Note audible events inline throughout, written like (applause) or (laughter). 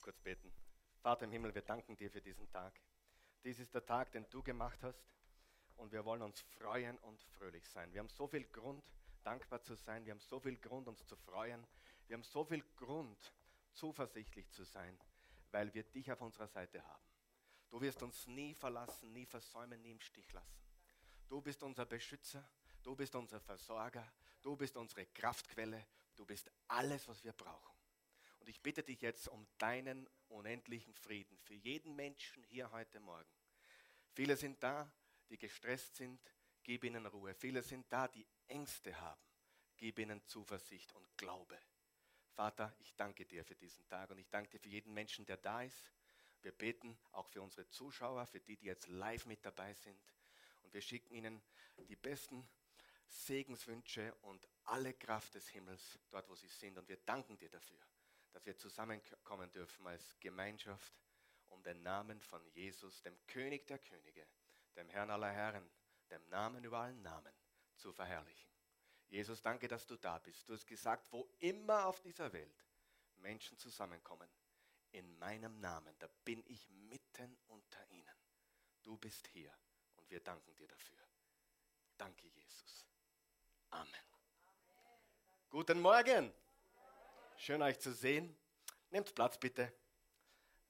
uns kurz beten. Vater im Himmel, wir danken dir für diesen Tag. Dies ist der Tag, den du gemacht hast und wir wollen uns freuen und fröhlich sein. Wir haben so viel Grund, dankbar zu sein. Wir haben so viel Grund, uns zu freuen. Wir haben so viel Grund, zuversichtlich zu sein, weil wir dich auf unserer Seite haben. Du wirst uns nie verlassen, nie versäumen, nie im Stich lassen. Du bist unser Beschützer, du bist unser Versorger, du bist unsere Kraftquelle, du bist alles, was wir brauchen. Ich bitte dich jetzt um deinen unendlichen Frieden für jeden Menschen hier heute Morgen. Viele sind da, die gestresst sind, gib ihnen Ruhe. Viele sind da, die Ängste haben, gib ihnen Zuversicht und Glaube. Vater, ich danke dir für diesen Tag und ich danke dir für jeden Menschen, der da ist. Wir beten auch für unsere Zuschauer, für die, die jetzt live mit dabei sind. Und wir schicken ihnen die besten Segenswünsche und alle Kraft des Himmels dort, wo sie sind. Und wir danken dir dafür dass wir zusammenkommen dürfen als Gemeinschaft, um den Namen von Jesus, dem König der Könige, dem Herrn aller Herren, dem Namen über allen Namen zu verherrlichen. Jesus, danke, dass du da bist. Du hast gesagt, wo immer auf dieser Welt Menschen zusammenkommen, in meinem Namen, da bin ich mitten unter ihnen. Du bist hier und wir danken dir dafür. Danke, Jesus. Amen. Amen. Guten Morgen. Schön euch zu sehen. Nehmt Platz bitte.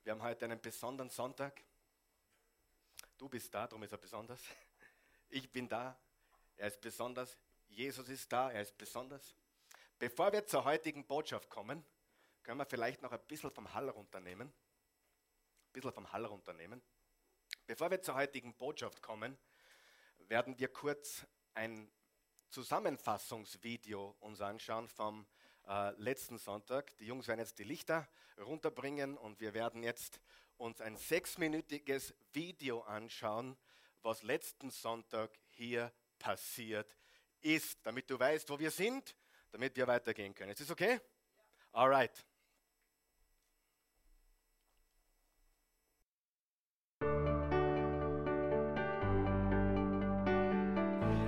Wir haben heute einen besonderen Sonntag. Du bist da, darum ist er besonders. Ich bin da, er ist besonders. Jesus ist da, er ist besonders. Bevor wir zur heutigen Botschaft kommen, können wir vielleicht noch ein bisschen vom Hall runternehmen. Ein bisschen vom Hall runternehmen. Bevor wir zur heutigen Botschaft kommen, werden wir kurz ein Zusammenfassungsvideo uns anschauen vom äh, letzten Sonntag. Die Jungs werden jetzt die Lichter runterbringen und wir werden jetzt uns ein sechsminütiges Video anschauen, was letzten Sonntag hier passiert ist, damit du weißt, wo wir sind, damit wir weitergehen können. Ist das okay? Alright.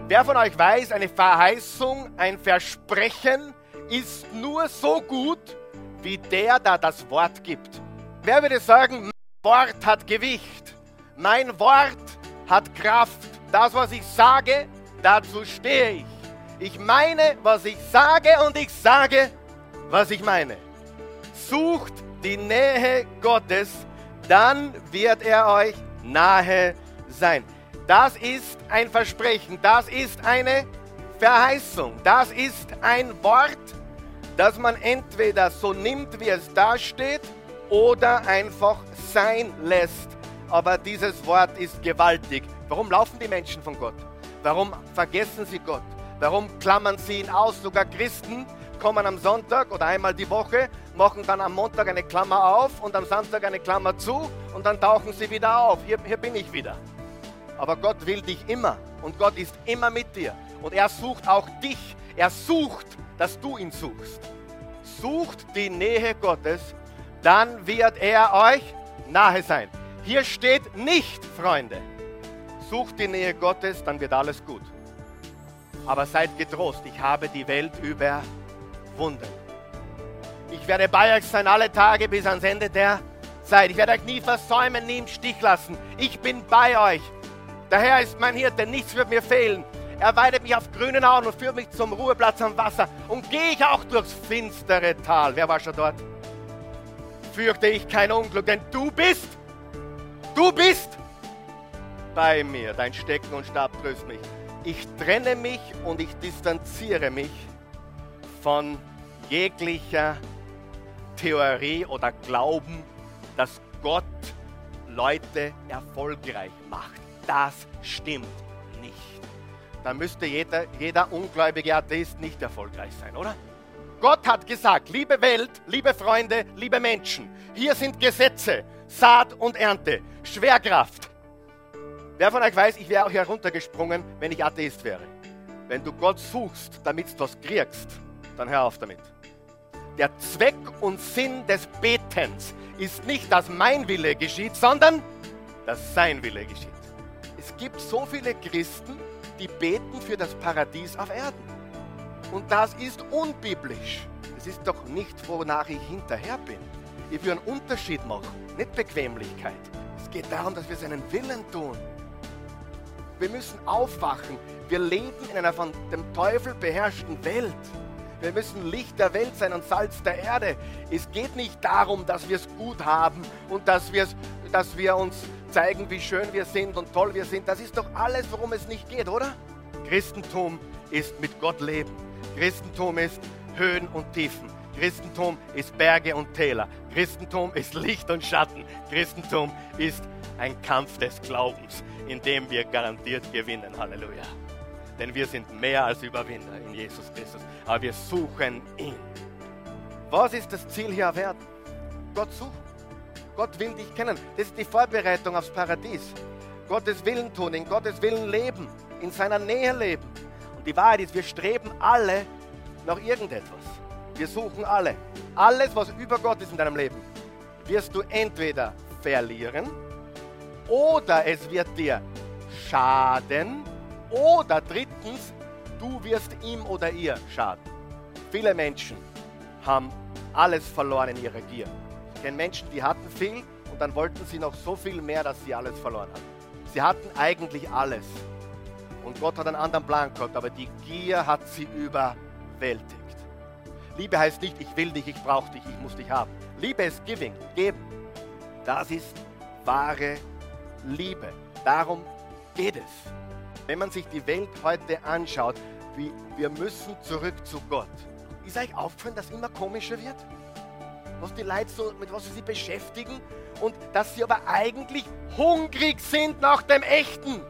Wer von euch weiß, eine Verheißung, ein Versprechen ist nur so gut, wie der, der das Wort gibt. Wer würde sagen, mein Wort hat Gewicht, mein Wort hat Kraft. Das, was ich sage, dazu stehe ich. Ich meine, was ich sage und ich sage, was ich meine. Sucht die Nähe Gottes, dann wird er euch nahe sein. Das ist ein Versprechen, das ist eine Verheißung, das ist ein Wort, dass man entweder so nimmt, wie es da steht, oder einfach sein lässt. Aber dieses Wort ist gewaltig. Warum laufen die Menschen von Gott? Warum vergessen sie Gott? Warum klammern sie ihn aus? Sogar Christen kommen am Sonntag oder einmal die Woche, machen dann am Montag eine Klammer auf und am Samstag eine Klammer zu und dann tauchen sie wieder auf. Hier, hier bin ich wieder. Aber Gott will dich immer und Gott ist immer mit dir. Und er sucht auch dich. Er sucht dass du ihn suchst. Sucht die Nähe Gottes, dann wird er euch nahe sein. Hier steht nicht, Freunde, sucht die Nähe Gottes, dann wird alles gut. Aber seid getrost, ich habe die Welt überwunden. Ich werde bei euch sein alle Tage bis ans Ende der Zeit. Ich werde euch nie versäumen, nie im Stich lassen. Ich bin bei euch. Der Herr ist mein Hirte, nichts wird mir fehlen. Er weidet mich auf grünen Auen und führt mich zum Ruheplatz am Wasser. Und gehe ich auch durchs finstere Tal. Wer war schon dort? Fürchte ich kein Unglück, denn du bist, du bist bei mir. Dein Stecken und Stab tröst mich. Ich trenne mich und ich distanziere mich von jeglicher Theorie oder Glauben, dass Gott Leute erfolgreich macht. Das stimmt dann müsste jeder, jeder ungläubige Atheist nicht erfolgreich sein, oder? Gott hat gesagt, liebe Welt, liebe Freunde, liebe Menschen, hier sind Gesetze, Saat und Ernte, Schwerkraft. Wer von euch weiß, ich wäre auch heruntergesprungen, wenn ich Atheist wäre. Wenn du Gott suchst, damit du was kriegst, dann hör auf damit. Der Zweck und Sinn des Betens ist nicht, dass mein Wille geschieht, sondern dass sein Wille geschieht. Es gibt so viele Christen, die beten für das Paradies auf Erden. Und das ist unbiblisch. Es ist doch nicht, wonach ich hinterher bin. Ich will einen Unterschied machen, nicht Bequemlichkeit. Es geht darum, dass wir seinen Willen tun. Wir müssen aufwachen. Wir leben in einer von dem Teufel beherrschten Welt. Wir müssen Licht der Welt sein und Salz der Erde. Es geht nicht darum, dass wir es gut haben und dass, dass wir uns zeigen, wie schön wir sind und toll wir sind. Das ist doch alles, worum es nicht geht, oder? Christentum ist mit Gott leben. Christentum ist Höhen und Tiefen. Christentum ist Berge und Täler. Christentum ist Licht und Schatten. Christentum ist ein Kampf des Glaubens, in dem wir garantiert gewinnen. Halleluja. Denn wir sind mehr als Überwinder in Jesus Christus. Aber wir suchen ihn. Was ist das Ziel hier werden? Gott suchen. Gott will dich kennen. Das ist die Vorbereitung aufs Paradies. Gottes Willen tun, in Gottes Willen leben, in seiner Nähe leben. Und die Wahrheit ist, wir streben alle nach irgendetwas. Wir suchen alle. Alles, was über Gott ist in deinem Leben, wirst du entweder verlieren oder es wird dir schaden oder drittens, du wirst ihm oder ihr schaden. Viele Menschen haben alles verloren in ihrer Gier. Kenne Menschen, die hatten viel und dann wollten sie noch so viel mehr, dass sie alles verloren haben. Sie hatten eigentlich alles. Und Gott hat einen anderen Plan gehabt, aber die Gier hat sie überwältigt. Liebe heißt nicht, ich will dich, ich brauche dich, ich muss dich haben. Liebe ist giving, geben. Das ist wahre Liebe. Darum geht es. Wenn man sich die Welt heute anschaut, wie, wir müssen zurück zu Gott. Ist euch aufgefallen, dass immer komischer wird? Was die Leute so, mit was sie sich beschäftigen und dass sie aber eigentlich hungrig sind nach dem Echten.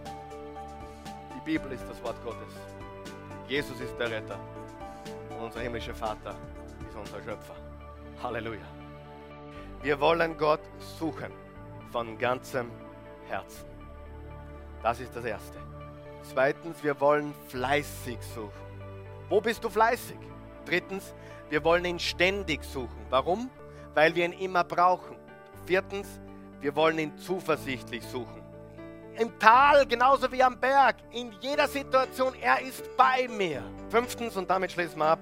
Die Bibel ist das Wort Gottes. Jesus ist der Retter. Und unser himmlischer Vater ist unser Schöpfer. Halleluja. Wir wollen Gott suchen von ganzem Herzen. Das ist das Erste. Zweitens, wir wollen fleißig suchen. Wo bist du fleißig? Drittens, wir wollen ihn ständig suchen. Warum? Weil wir ihn immer brauchen. Viertens, wir wollen ihn zuversichtlich suchen. Im Tal genauso wie am Berg, in jeder Situation, er ist bei mir. Fünftens, und damit schließen wir ab,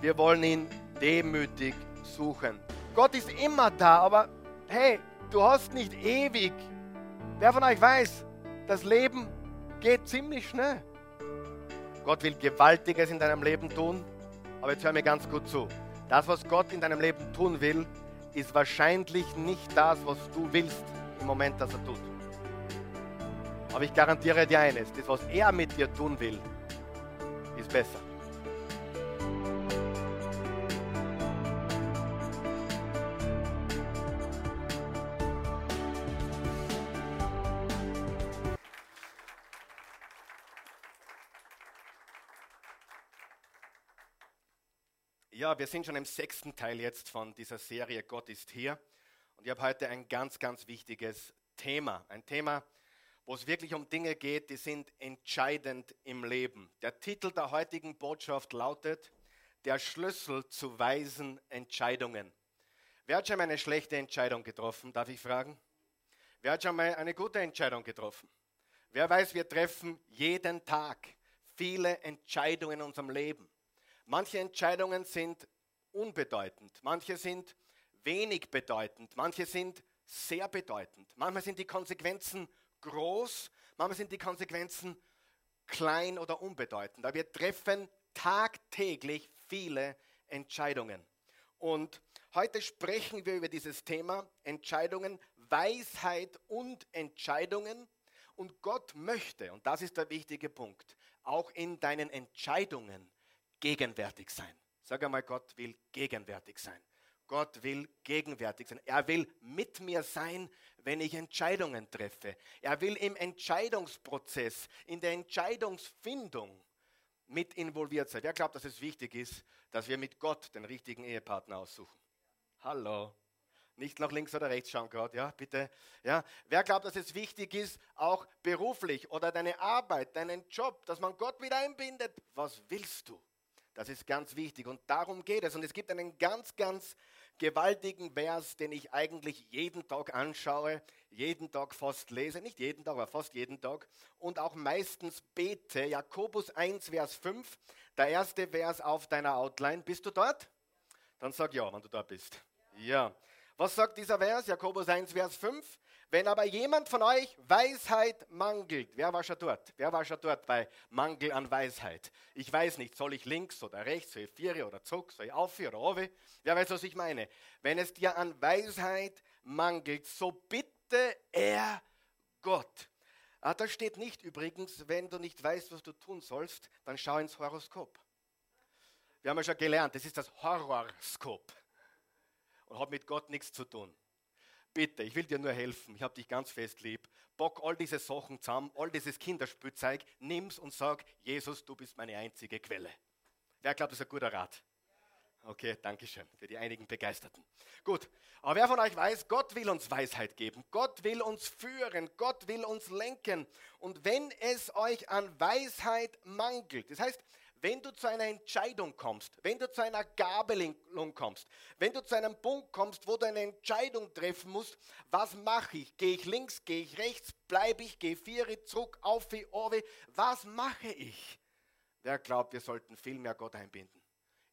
wir wollen ihn demütig suchen. Gott ist immer da, aber hey, du hast nicht ewig. Wer von euch weiß, das Leben geht ziemlich schnell. Gott will Gewaltiges in deinem Leben tun, aber jetzt hör mir ganz gut zu. Das, was Gott in deinem Leben tun will, ist wahrscheinlich nicht das, was du willst im Moment, dass er tut. Aber ich garantiere dir eines, das, was er mit dir tun will, ist besser. Ja, wir sind schon im sechsten Teil jetzt von dieser Serie Gott ist hier. Und ich habe heute ein ganz, ganz wichtiges Thema. Ein Thema, wo es wirklich um Dinge geht, die sind entscheidend im Leben. Der Titel der heutigen Botschaft lautet Der Schlüssel zu weisen Entscheidungen. Wer hat schon mal eine schlechte Entscheidung getroffen, darf ich fragen? Wer hat schon mal eine gute Entscheidung getroffen? Wer weiß, wir treffen jeden Tag viele Entscheidungen in unserem Leben. Manche Entscheidungen sind unbedeutend, manche sind wenig bedeutend, manche sind sehr bedeutend. Manchmal sind die Konsequenzen groß, manchmal sind die Konsequenzen klein oder unbedeutend. Aber wir treffen tagtäglich viele Entscheidungen. Und heute sprechen wir über dieses Thema Entscheidungen, Weisheit und Entscheidungen. Und Gott möchte, und das ist der wichtige Punkt, auch in deinen Entscheidungen gegenwärtig sein. Sag einmal, Gott will gegenwärtig sein. Gott will gegenwärtig sein. Er will mit mir sein, wenn ich Entscheidungen treffe. Er will im Entscheidungsprozess, in der Entscheidungsfindung mit involviert sein. Wer glaubt, dass es wichtig ist, dass wir mit Gott den richtigen Ehepartner aussuchen? Hallo. Nicht nach links oder rechts schauen gerade, ja, bitte. Ja. Wer glaubt, dass es wichtig ist, auch beruflich oder deine Arbeit, deinen Job, dass man Gott wieder einbindet? Was willst du? Das ist ganz wichtig und darum geht es. Und es gibt einen ganz, ganz gewaltigen Vers, den ich eigentlich jeden Tag anschaue, jeden Tag fast lese, nicht jeden Tag, aber fast jeden Tag und auch meistens bete. Jakobus 1, Vers 5, der erste Vers auf deiner Outline. Bist du dort? Dann sag ja, wenn du da bist. Ja. Was sagt dieser Vers? Jakobus 1, Vers 5. Wenn aber jemand von euch Weisheit mangelt, wer war schon dort? Wer war schon dort bei Mangel an Weisheit? Ich weiß nicht, soll ich links oder rechts, soll ich vier oder zurück, soll ich auf oder oben? Wer weiß, was ich meine? Wenn es dir an Weisheit mangelt, so bitte er Gott. Ah, da steht nicht übrigens, wenn du nicht weißt, was du tun sollst, dann schau ins Horoskop. Wir haben ja schon gelernt, das ist das Horoskop und hat mit Gott nichts zu tun. Bitte, ich will dir nur helfen. Ich habe dich ganz fest lieb. Bock all diese Sachen zusammen, all dieses Kinderspielzeug, nimm's und sag, Jesus, du bist meine einzige Quelle. Wer glaubt, das ist ein guter Rat? Okay, danke schön für die einigen Begeisterten. Gut, aber wer von euch weiß, Gott will uns Weisheit geben, Gott will uns führen, Gott will uns lenken. Und wenn es euch an Weisheit mangelt, das heißt, wenn du zu einer Entscheidung kommst, wenn du zu einer Gabelung kommst, wenn du zu einem Punkt kommst, wo du eine Entscheidung treffen musst, was mache ich? Gehe ich links, gehe ich rechts, bleibe ich, gehe vier zurück, auf wie oben, was mache ich? Wer glaubt, wir sollten viel mehr Gott einbinden?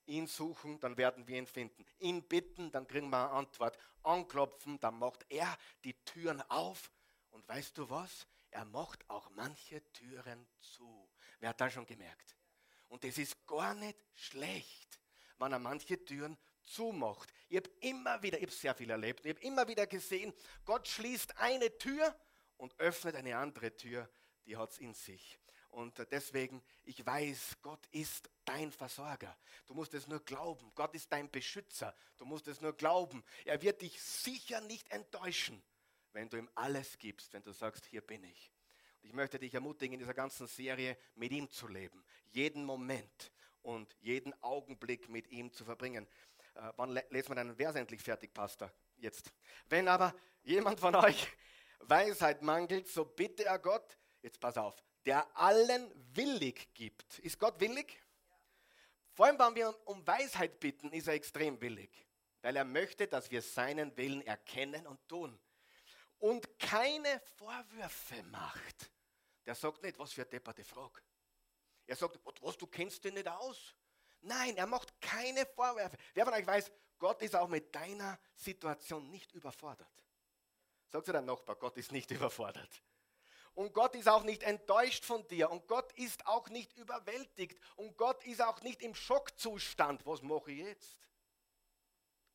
Ihn suchen, dann werden wir ihn finden. Ihn bitten, dann kriegen wir eine Antwort. Anklopfen, dann macht er die Türen auf. Und weißt du was? Er macht auch manche Türen zu. Wer hat das schon gemerkt? Und das ist gar nicht schlecht, wenn er manche Türen zumacht. Ich habe immer wieder, ich habe sehr viel erlebt, ich habe immer wieder gesehen, Gott schließt eine Tür und öffnet eine andere Tür, die hat es in sich. Und deswegen, ich weiß, Gott ist dein Versorger. Du musst es nur glauben. Gott ist dein Beschützer. Du musst es nur glauben. Er wird dich sicher nicht enttäuschen, wenn du ihm alles gibst, wenn du sagst, hier bin ich. Ich möchte dich ermutigen, in dieser ganzen Serie mit ihm zu leben, jeden Moment und jeden Augenblick mit ihm zu verbringen. Äh, wann lesen wir deinen Vers endlich fertig, Pastor? Jetzt. Wenn aber jemand von euch (laughs) Weisheit mangelt, so bitte er Gott, jetzt pass auf, der allen willig gibt. Ist Gott willig? Vor allem, wenn wir um Weisheit bitten, ist er extrem willig, weil er möchte, dass wir seinen Willen erkennen und tun und keine Vorwürfe macht, der sagt nicht, was für eine depperte Frage. Er sagt, was, du kennst dich nicht aus. Nein, er macht keine Vorwürfe. Wer von euch weiß, Gott ist auch mit deiner Situation nicht überfordert. Sagt zu deinem Nachbar, Gott ist nicht (laughs) überfordert. Und Gott ist auch nicht enttäuscht von dir. Und Gott ist auch nicht überwältigt. Und Gott ist auch nicht im Schockzustand. Was mache ich jetzt?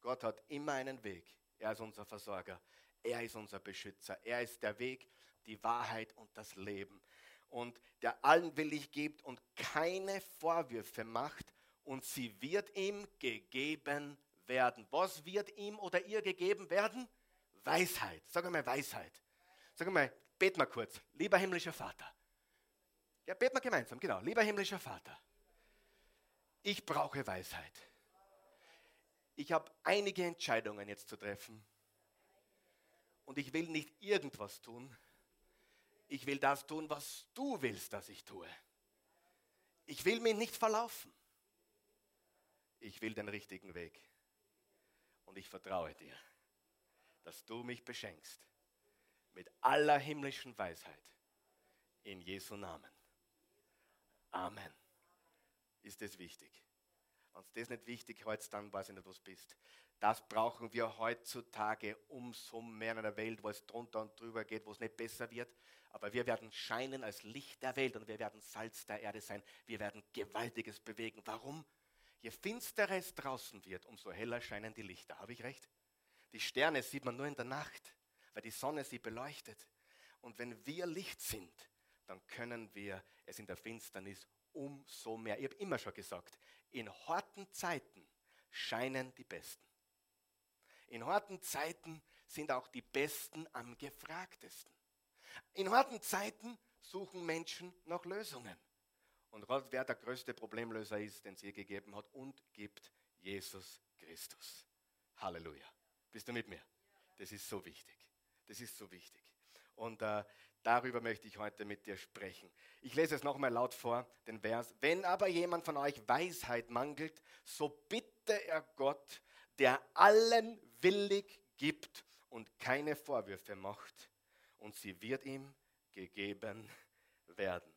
Gott hat immer einen Weg. Er ist unser Versorger. Er ist unser Beschützer. Er ist der Weg, die Wahrheit und das Leben. Und der allen willig gibt und keine Vorwürfe macht und sie wird ihm gegeben werden. Was wird ihm oder ihr gegeben werden? Weisheit. Sag mal Weisheit. Sag mal, bet mal kurz. Lieber himmlischer Vater. Ja, bet mal gemeinsam, genau. Lieber himmlischer Vater. Ich brauche Weisheit. Ich habe einige Entscheidungen jetzt zu treffen und ich will nicht irgendwas tun. Ich will das tun, was du willst, dass ich tue. Ich will mich nicht verlaufen. Ich will den richtigen Weg. Und ich vertraue dir, dass du mich beschenkst mit aller himmlischen Weisheit. In Jesu Namen. Amen. Ist es wichtig? Wenn es das nicht wichtig ist, dann weiß ich nicht, was bist. Das brauchen wir heutzutage umso mehr in einer Welt, wo es drunter und drüber geht, wo es nicht besser wird. Aber wir werden scheinen als Licht der Welt und wir werden Salz der Erde sein. Wir werden Gewaltiges bewegen. Warum? Je finsterer es draußen wird, umso heller scheinen die Lichter. Habe ich recht? Die Sterne sieht man nur in der Nacht, weil die Sonne sie beleuchtet. Und wenn wir Licht sind, dann können wir es in der Finsternis umso mehr. Ich habe immer schon gesagt, in harten Zeiten scheinen die Besten. In harten Zeiten sind auch die Besten am gefragtesten. In harten Zeiten suchen Menschen nach Lösungen. Und Gott, wer der größte Problemlöser ist, den es je gegeben hat und gibt, Jesus Christus. Halleluja. Bist du mit mir? Das ist so wichtig. Das ist so wichtig. Und äh, darüber möchte ich heute mit dir sprechen. Ich lese es nochmal laut vor, den Vers. Wenn aber jemand von euch Weisheit mangelt, so bitte er Gott, der allen willig gibt und keine Vorwürfe macht, und sie wird ihm gegeben werden.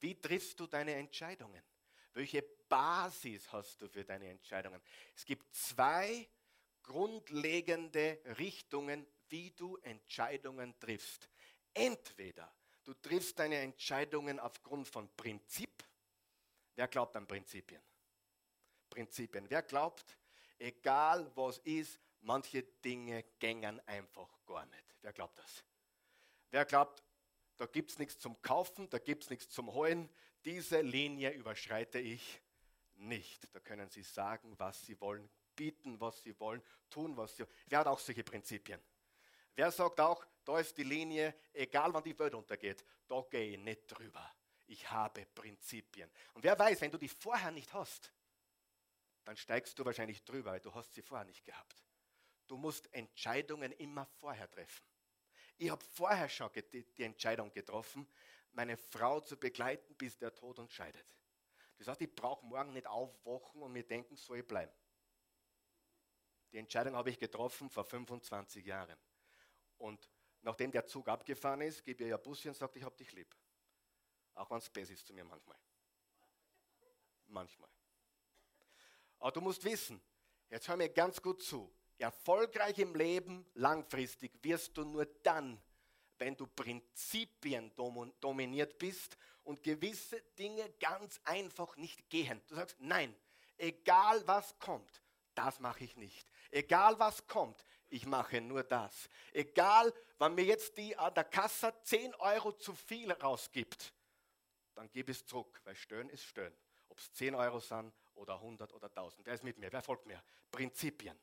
Wie triffst du deine Entscheidungen? Welche Basis hast du für deine Entscheidungen? Es gibt zwei grundlegende Richtungen, wie du Entscheidungen triffst. Entweder du triffst deine Entscheidungen aufgrund von Prinzip. Wer glaubt an Prinzipien? Prinzipien. Wer glaubt, egal was ist, manche Dinge gängen einfach gar nicht. Wer glaubt das? Wer glaubt, da gibt es nichts zum Kaufen, da gibt es nichts zum Holen, diese Linie überschreite ich nicht. Da können Sie sagen, was Sie wollen, bieten, was Sie wollen, tun, was Sie wollen. Wer hat auch solche Prinzipien? Wer sagt auch, da ist die Linie, egal wann die Welt untergeht, da gehe ich nicht drüber. Ich habe Prinzipien. Und wer weiß, wenn du die vorher nicht hast, dann steigst du wahrscheinlich drüber, weil du hast sie vorher nicht gehabt. Du musst Entscheidungen immer vorher treffen. Ich habe vorher schon die, Entscheidung getroffen, meine Frau zu begleiten, bis der Tod uns scheidet. Das heißt, ich brauche morgen nicht aufwachen und mir denken, soll ich bleiben. Die Entscheidung habe ich getroffen vor 25 Jahren. Und nachdem der Zug abgefahren ist, gebe ich ihr ein und sage, ich habe dich lieb. Auch wenn es besser ist zu mir manchmal. Manchmal. Aber du musst wissen, jetzt hör mir ganz gut zu, erfolgreich im Leben langfristig wirst du nur dann, wenn du Prinzipien dominiert bist und gewisse Dinge ganz einfach nicht gehen. Du sagst, nein, egal was kommt, das mache ich nicht. Egal was kommt, ich mache nur das. Egal, wann mir jetzt die an der Kasse 10 Euro zu viel rausgibt, dann gebe es zurück, weil Stöhn ist Stöhn. Ob es 10 Euro sind oder 100 oder 1000. Wer ist mit mir? Wer folgt mir? Prinzipien.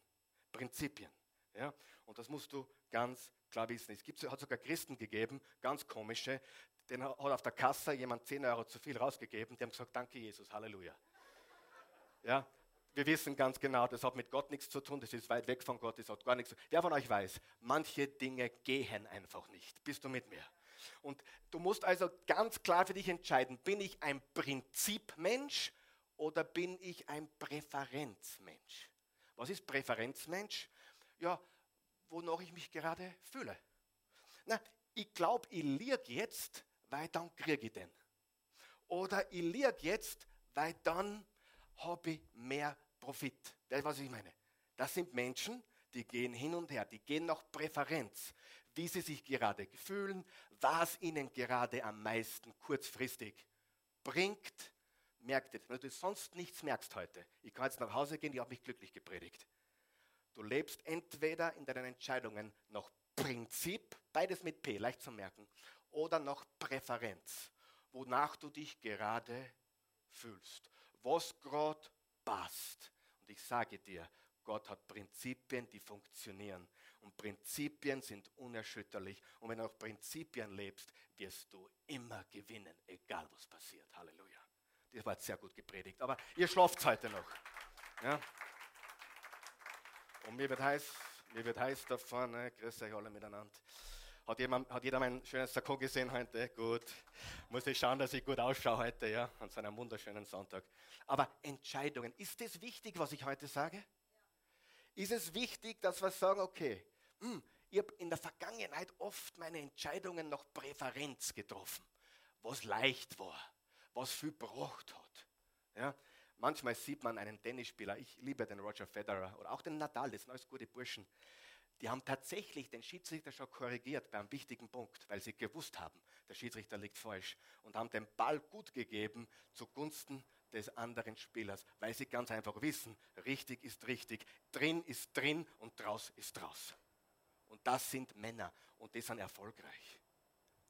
Prinzipien. Ja? Und das musst du ganz klar wissen. Es gibt, hat sogar Christen gegeben, ganz komische, den hat auf der Kasse jemand 10 Euro zu viel rausgegeben, die haben gesagt, danke Jesus, Halleluja. Ja, wir wissen ganz genau, das hat mit Gott nichts zu tun, das ist weit weg von Gott, das hat gar nichts zu tun. Wer von euch weiß, manche Dinge gehen einfach nicht. Bist du mit mir? Und du musst also ganz klar für dich entscheiden, bin ich ein Prinzipmensch oder bin ich ein Präferenzmensch? Was ist Präferenzmensch? Ja, wonach ich mich gerade fühle. Na, ich glaube, ich liege jetzt, weil dann kriege ich den. Oder ich liege jetzt, weil dann habe ich mehr Profit. Das ist, was ich meine. Das sind Menschen, die gehen hin und her, die gehen nach Präferenz, wie sie sich gerade fühlen, was ihnen gerade am meisten kurzfristig bringt. Merkt es, wenn du sonst nichts merkst heute, ich kann jetzt nach Hause gehen, ich habe mich glücklich gepredigt. Du lebst entweder in deinen Entscheidungen nach Prinzip, beides mit P, leicht zu merken, oder nach Präferenz, wonach du dich gerade fühlst, was gerade passt. Und ich sage dir, Gott hat Prinzipien, die funktionieren. Und Prinzipien sind unerschütterlich. Und wenn du nach Prinzipien lebst, wirst du immer gewinnen, egal was passiert. Halleluja. Das war jetzt sehr gut gepredigt. Aber ihr schlaft heute noch. Ja? Und mir wird heiß, mir wird heiß da vorne. Grüß euch alle miteinander. Hat, jemand, hat jeder mein schönes Sakko gesehen heute? Gut. Muss ich schauen, dass ich gut ausschaue heute, ja, an so einem wunderschönen Sonntag. Aber Entscheidungen, ist es wichtig, was ich heute sage? Ist es wichtig, dass wir sagen, okay, mh, hm, ich habe in der Vergangenheit oft meine Entscheidungen nach Präferenz getroffen, was leicht war, was viel gebracht hat. Ja? Manchmal sieht man einen Tennisspieler, ich liebe den Roger Federer oder auch den Nadal, das sind alles gute Burschen. Die haben tatsächlich den Schiedsrichter schon korrigiert beim wichtigen Punkt, weil sie gewusst haben, der Schiedsrichter liegt falsch und haben den Ball gut gegeben zugunsten des anderen Spielers, weil sie ganz einfach wissen, richtig ist richtig, drin ist drin und draus ist draus. Und das sind Männer und die sind erfolgreich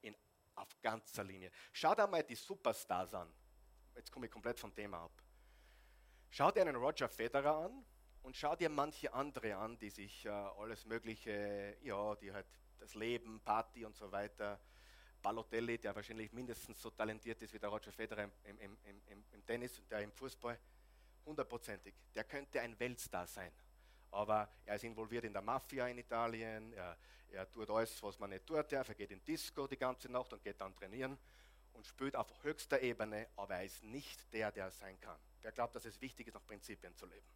in, auf ganzer Linie. Schau dir mal die Superstars an. Jetzt komme ich komplett vom Thema ab. Schau dir einen Roger Federer an und schau dir manche andere an, die sich äh, alles Mögliche, ja, die halt das Leben, Party und so weiter, Balotelli, der wahrscheinlich mindestens so talentiert ist wie der Roger Federer im, im, im, im Tennis und der im Fußball, hundertprozentig. Der könnte ein Weltstar sein. Aber er ist involviert in der Mafia in Italien, er, er tut alles, was man nicht tut, er geht in Disco die ganze Nacht und geht dann trainieren und spielt auf höchster Ebene, aber er ist nicht der, der er sein kann. Wer glaubt, dass es wichtig ist, nach Prinzipien zu leben?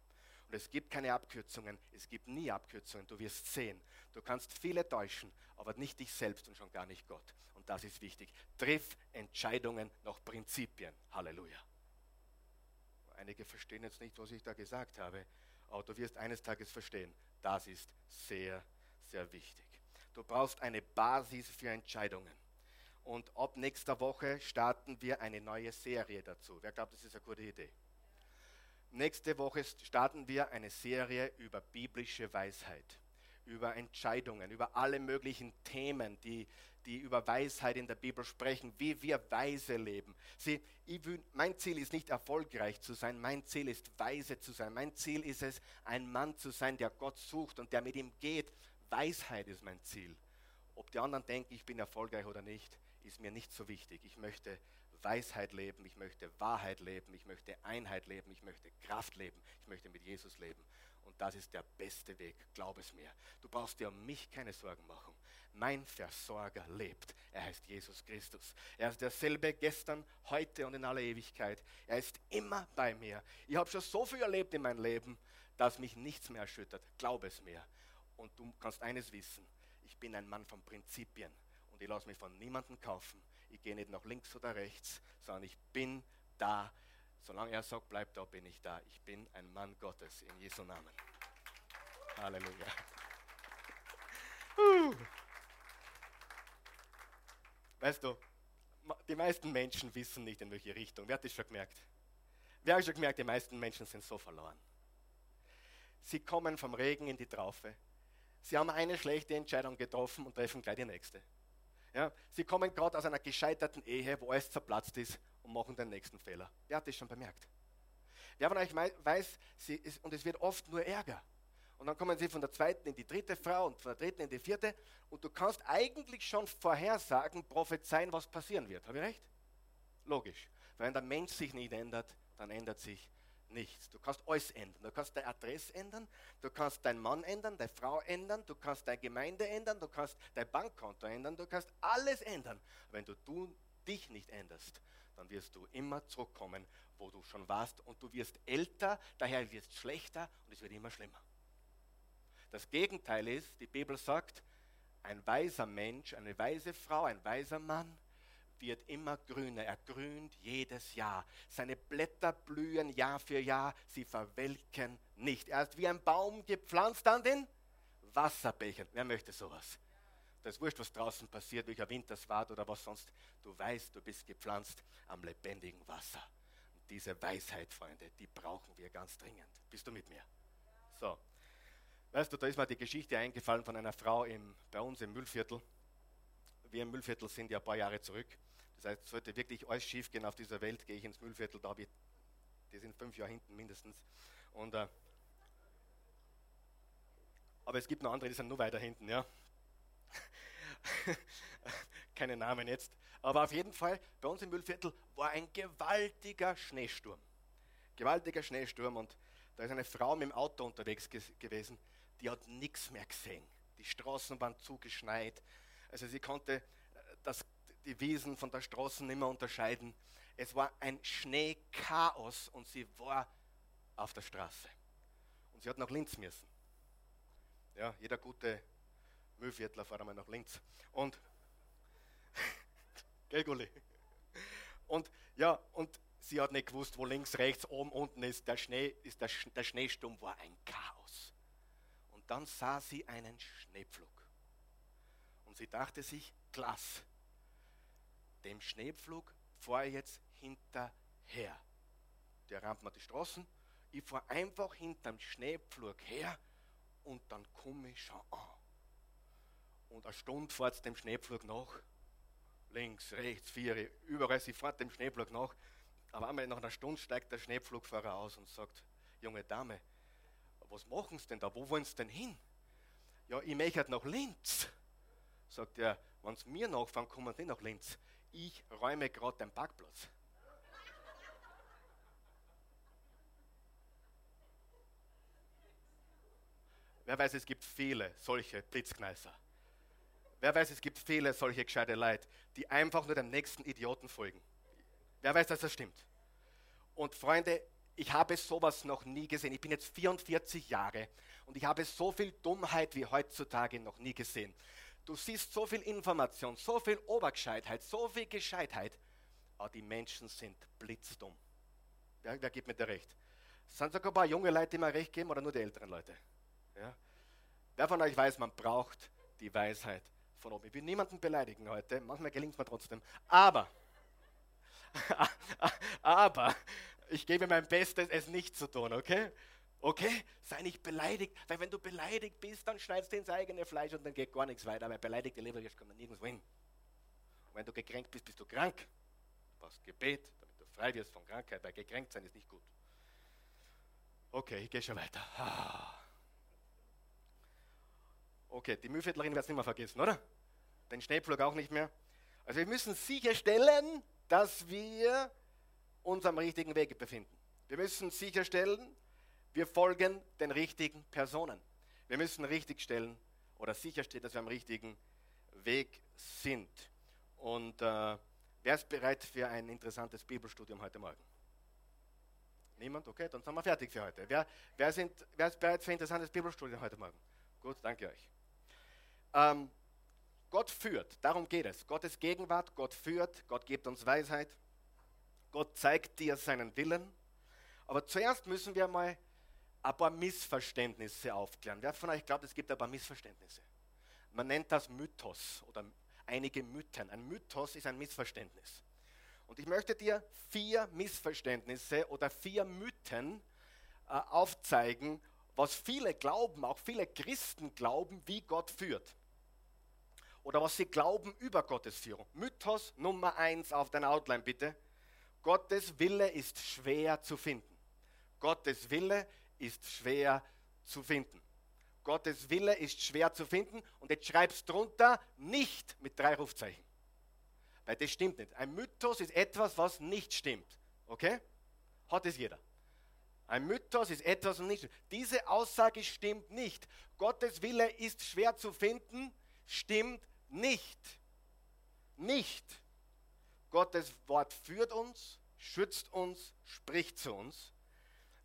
Und es gibt keine Abkürzungen, es gibt nie Abkürzungen. Du wirst sehen, du kannst viele täuschen, aber nicht dich selbst und schon gar nicht Gott. Und das ist wichtig. Triff Entscheidungen nach Prinzipien. Halleluja. Einige verstehen jetzt nicht, was ich da gesagt habe, Aber du wirst eines Tages verstehen, das ist sehr, sehr wichtig. Du brauchst eine Basis für Entscheidungen. Und ab nächster Woche starten wir eine neue Serie dazu. Wer glaubt, das ist eine gute Idee? Nächste Woche starten wir eine Serie über biblische Weisheit, über Entscheidungen, über alle möglichen Themen, die, die über Weisheit in der Bibel sprechen, wie wir weise leben. Sieh, will, mein Ziel ist nicht erfolgreich zu sein, mein Ziel ist weise zu sein. Mein Ziel ist es, ein Mann zu sein, der Gott sucht und der mit ihm geht. Weisheit ist mein Ziel. Ob die anderen denken, ich bin erfolgreich oder nicht, ist mir nicht so wichtig. Ich möchte Weisheit leben, ich möchte Wahrheit leben, ich möchte Einheit leben, ich möchte Kraft leben, ich möchte mit Jesus leben. Und das ist der beste Weg, glaub es mir. Du brauchst dir um mich keine Sorgen machen. Mein Versorger lebt. Er heißt Jesus Christus. Er ist derselbe gestern, heute und in aller Ewigkeit. Er ist immer bei mir. Ich habe schon so viel erlebt in meinem Leben, dass mich nichts mehr erschüttert. Glaub es mir. Und du kannst eines wissen. Ich bin ein Mann von Prinzipien und ich lasse mich von niemandem kaufen. Ich gehe nicht nach links oder rechts, sondern ich bin da. Solange er sagt, bleib da, bin ich da. Ich bin ein Mann Gottes in Jesu Namen. Halleluja. Weißt du, die meisten Menschen wissen nicht, in welche Richtung. Wer hat das schon gemerkt? Wer hat schon gemerkt, die meisten Menschen sind so verloren. Sie kommen vom Regen in die Traufe. Sie haben eine schlechte Entscheidung getroffen und treffen gleich die nächste. Ja, sie kommen gerade aus einer gescheiterten Ehe, wo alles zerplatzt ist und machen den nächsten Fehler. Wer hat das schon bemerkt? Wer von euch weiß, ist, und es wird oft nur Ärger. Und dann kommen sie von der zweiten in die dritte Frau und von der dritten in die vierte und du kannst eigentlich schon vorhersagen, prophezeien, was passieren wird. Habe ich recht? Logisch. Weil wenn der Mensch sich nicht ändert, dann ändert sich nichts. Du kannst alles ändern. Du kannst deine Adresse ändern, du kannst deinen Mann ändern, deine Frau ändern, du kannst deine Gemeinde ändern, du kannst dein Bankkonto ändern, du kannst alles ändern. Wenn du, du dich nicht änderst, dann wirst du immer zurückkommen, wo du schon warst und du wirst älter, daher wirst schlechter und es wird immer schlimmer. Das Gegenteil ist, die Bibel sagt, ein weiser Mensch, eine weise Frau, ein weiser Mann wird immer grüner. Er grünt jedes Jahr. Seine Blätter blühen Jahr für Jahr. Sie verwelken nicht. Er ist wie ein Baum gepflanzt an den Wasserbechern. Wer möchte sowas? Das ist wurscht, was draußen passiert, welcher Wind das war oder was sonst. Du weißt, du bist gepflanzt am lebendigen Wasser. Und diese Weisheit, Freunde, die brauchen wir ganz dringend. Bist du mit mir? So. Weißt du, da ist mir die Geschichte eingefallen von einer Frau im, bei uns im Müllviertel. Wir im Müllviertel sind ja ein paar Jahre zurück. Das heißt, sollte wirklich alles schief gehen auf dieser Welt, gehe ich ins Müllviertel, da habe die sind fünf Jahre hinten mindestens. Und, äh, aber es gibt noch andere, die sind nur weiter hinten, ja. (laughs) Keine Namen jetzt. Aber auf jeden Fall, bei uns im Müllviertel war ein gewaltiger Schneesturm. Gewaltiger Schneesturm und da ist eine Frau mit dem Auto unterwegs gewesen, die hat nichts mehr gesehen. Die Straßen waren zugeschneit. Also sie konnte äh, das die Wiesen von der Straße nicht mehr unterscheiden. Es war ein Schneechaos und sie war auf der Straße. Und sie hat nach Linz müssen. Ja, jeder gute Müllviertler fährt einmal nach Linz. Und, (laughs) gell? Und, ja, und sie hat nicht gewusst, wo links, rechts, oben, unten ist. Der, Schnee, ist der, der Schneesturm war ein Chaos. Und dann sah sie einen Schneepflug. Und sie dachte sich, klasse, dem Schneepflug fahre ich jetzt hinterher. Der rammt mir die Straßen, ich fahre einfach hinterm Schneepflug her und dann komme ich schon an. Und eine Stunde fährt es dem Schneepflug nach. Links, rechts, vier, überall, sie fährt dem Schneepflug nach. Aber einmal nach einer Stunde steigt der Schneepflugfahrer aus und sagt, junge Dame, was machen Sie denn da? Wo wollen Sie denn hin? Ja, ich möchte nach Linz. Sagt er, wenn Sie mir nachfahren, kommen Sie nach Linz ich räume gerade den Parkplatz. Wer weiß, es gibt viele solche Blitzkneißer. Wer weiß, es gibt viele solche gescheite Leute, die einfach nur dem nächsten Idioten folgen. Wer weiß, dass das stimmt? Und Freunde, ich habe sowas noch nie gesehen. Ich bin jetzt 44 Jahre und ich habe so viel Dummheit wie heutzutage noch nie gesehen. Du siehst so viel Information, so viel Obergescheitheit, so viel Gescheitheit, aber die Menschen sind blitzdumm. Wer, wer gibt mir da recht? Sind sogar ein paar junge Leute, die mir recht geben, oder nur die älteren Leute? Ja? Wer von euch weiß, man braucht die Weisheit von oben. Ich will niemanden beleidigen heute, manchmal gelingt es mir trotzdem. Aber, (laughs) aber, ich gebe mein Bestes, es nicht zu tun, okay? Okay? Sei nicht beleidigt, weil wenn du beleidigt bist, dann schneidest du ins eigene Fleisch und dann geht gar nichts weiter, weil beleidigte Leber kommt nirgendwo hin. Und wenn du gekränkt bist, bist du krank. Du brauchst Gebet, damit du frei wirst von Krankheit, weil gekränkt sein ist nicht gut. Okay, ich gehe schon weiter. Okay, die Mühlviertlerin wird es nicht mehr vergessen, oder? Den Schneepflug auch nicht mehr. Also wir müssen sicherstellen, dass wir uns am richtigen Weg befinden. Wir müssen sicherstellen, wir folgen den richtigen Personen. Wir müssen richtigstellen oder sicherstellen, dass wir am richtigen Weg sind. Und äh, wer ist bereit für ein interessantes Bibelstudium heute Morgen? Niemand? Okay, dann sind wir fertig für heute. Wer, wer, sind, wer ist bereit für ein interessantes Bibelstudium heute Morgen? Gut, danke euch. Ähm, Gott führt, darum geht es. Gottes Gegenwart, Gott führt, Gott gibt uns Weisheit, Gott zeigt dir seinen Willen. Aber zuerst müssen wir mal ein paar Missverständnisse aufklären. Wer von euch glaubt, es gibt ein paar Missverständnisse? Man nennt das Mythos oder einige Mythen. Ein Mythos ist ein Missverständnis. Und ich möchte dir vier Missverständnisse oder vier Mythen äh, aufzeigen, was viele glauben, auch viele Christen glauben, wie Gott führt. Oder was sie glauben über Gottes Führung. Mythos Nummer eins auf deiner Outline bitte. Gottes Wille ist schwer zu finden. Gottes Wille ist schwer zu finden. Gottes Wille ist schwer zu finden und jetzt schreibst drunter nicht mit drei Rufzeichen. Weil das stimmt nicht. Ein Mythos ist etwas, was nicht stimmt. Okay? Hat es jeder. Ein Mythos ist etwas, was nicht stimmt. Diese Aussage stimmt nicht. Gottes Wille ist schwer zu finden, stimmt nicht. Nicht. Gottes Wort führt uns, schützt uns, spricht zu uns.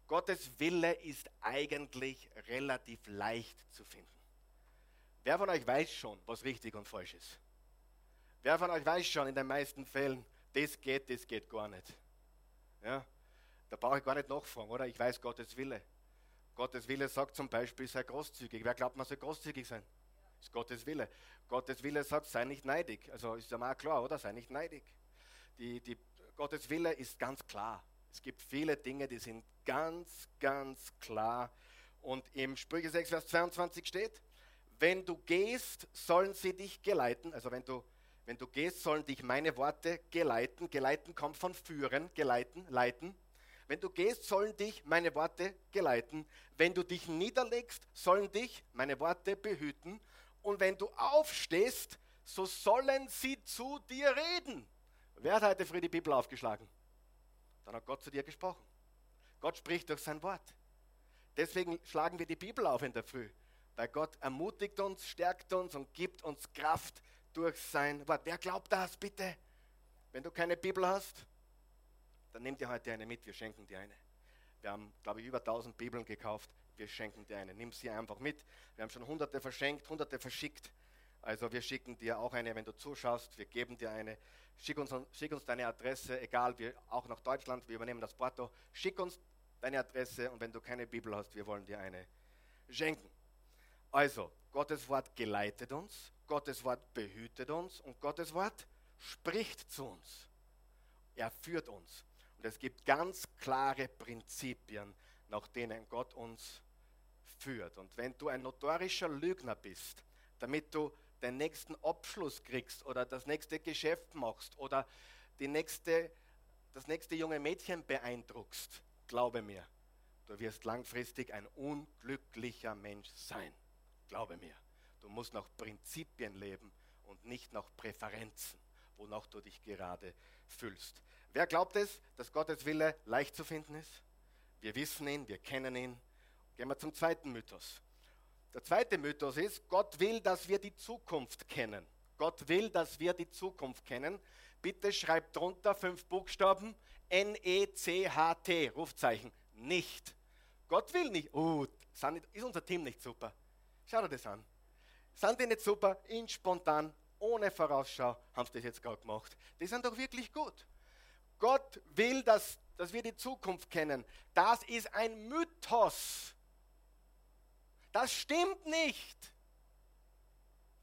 Gottes Wille ist eigentlich relativ leicht zu finden. Wer von euch weiß schon, was richtig und falsch ist? Wer von euch weiß schon in den meisten Fällen, das geht, das geht gar nicht? Ja? Da brauche ich gar nicht nachfragen, oder? Ich weiß Gottes Wille. Gottes Wille sagt zum Beispiel, sei großzügig. Wer glaubt, man soll großzügig sein? Das ist Gottes Wille. Gottes Wille sagt, sei nicht neidig. Also ist ja mal klar, oder? Sei nicht neidig. Die, die, Gottes Wille ist ganz klar. Es gibt viele Dinge, die sind ganz, ganz klar. Und im Sprüche 6, Vers 22 steht, wenn du gehst, sollen sie dich geleiten. Also wenn du, wenn du gehst, sollen dich meine Worte geleiten. Geleiten kommt von führen, geleiten, leiten. Wenn du gehst, sollen dich meine Worte geleiten. Wenn du dich niederlegst, sollen dich meine Worte behüten. Und wenn du aufstehst, so sollen sie zu dir reden. Wer hat heute früh die Bibel aufgeschlagen? Dann hat Gott zu dir gesprochen. Gott spricht durch sein Wort. Deswegen schlagen wir die Bibel auf in der Früh, weil Gott ermutigt uns, stärkt uns und gibt uns Kraft durch sein Wort. Wer glaubt das bitte? Wenn du keine Bibel hast, dann nimm dir heute eine mit, wir schenken dir eine. Wir haben, glaube ich, über 1000 Bibeln gekauft, wir schenken dir eine. Nimm sie einfach mit. Wir haben schon hunderte verschenkt, hunderte verschickt. Also wir schicken dir auch eine, wenn du zuschaust, wir geben dir eine. Schick uns, schick uns deine Adresse, egal, wir, auch nach Deutschland, wir übernehmen das Porto. Schick uns deine Adresse und wenn du keine Bibel hast, wir wollen dir eine schenken. Also, Gottes Wort geleitet uns, Gottes Wort behütet uns und Gottes Wort spricht zu uns. Er führt uns. Und es gibt ganz klare Prinzipien, nach denen Gott uns führt. Und wenn du ein notorischer Lügner bist, damit du den nächsten Abschluss kriegst oder das nächste Geschäft machst oder die nächste, das nächste junge Mädchen beeindruckst, glaube mir, du wirst langfristig ein unglücklicher Mensch sein. Glaube mir. Du musst nach Prinzipien leben und nicht nach Präferenzen, wonach du dich gerade fühlst. Wer glaubt es, dass Gottes Wille leicht zu finden ist? Wir wissen ihn, wir kennen ihn. Gehen wir zum zweiten Mythos. Der zweite Mythos ist, Gott will, dass wir die Zukunft kennen. Gott will, dass wir die Zukunft kennen. Bitte schreibt drunter fünf Buchstaben N-E-C-H-T, Rufzeichen. Nicht. Gott will nicht. Oh, ist unser Team nicht super? Schau dir das an. Sind die nicht super? In spontan, ohne Vorausschau haben sie das jetzt gerade gemacht. Die sind doch wirklich gut. Gott will, dass, dass wir die Zukunft kennen. Das ist ein Mythos. Das stimmt nicht.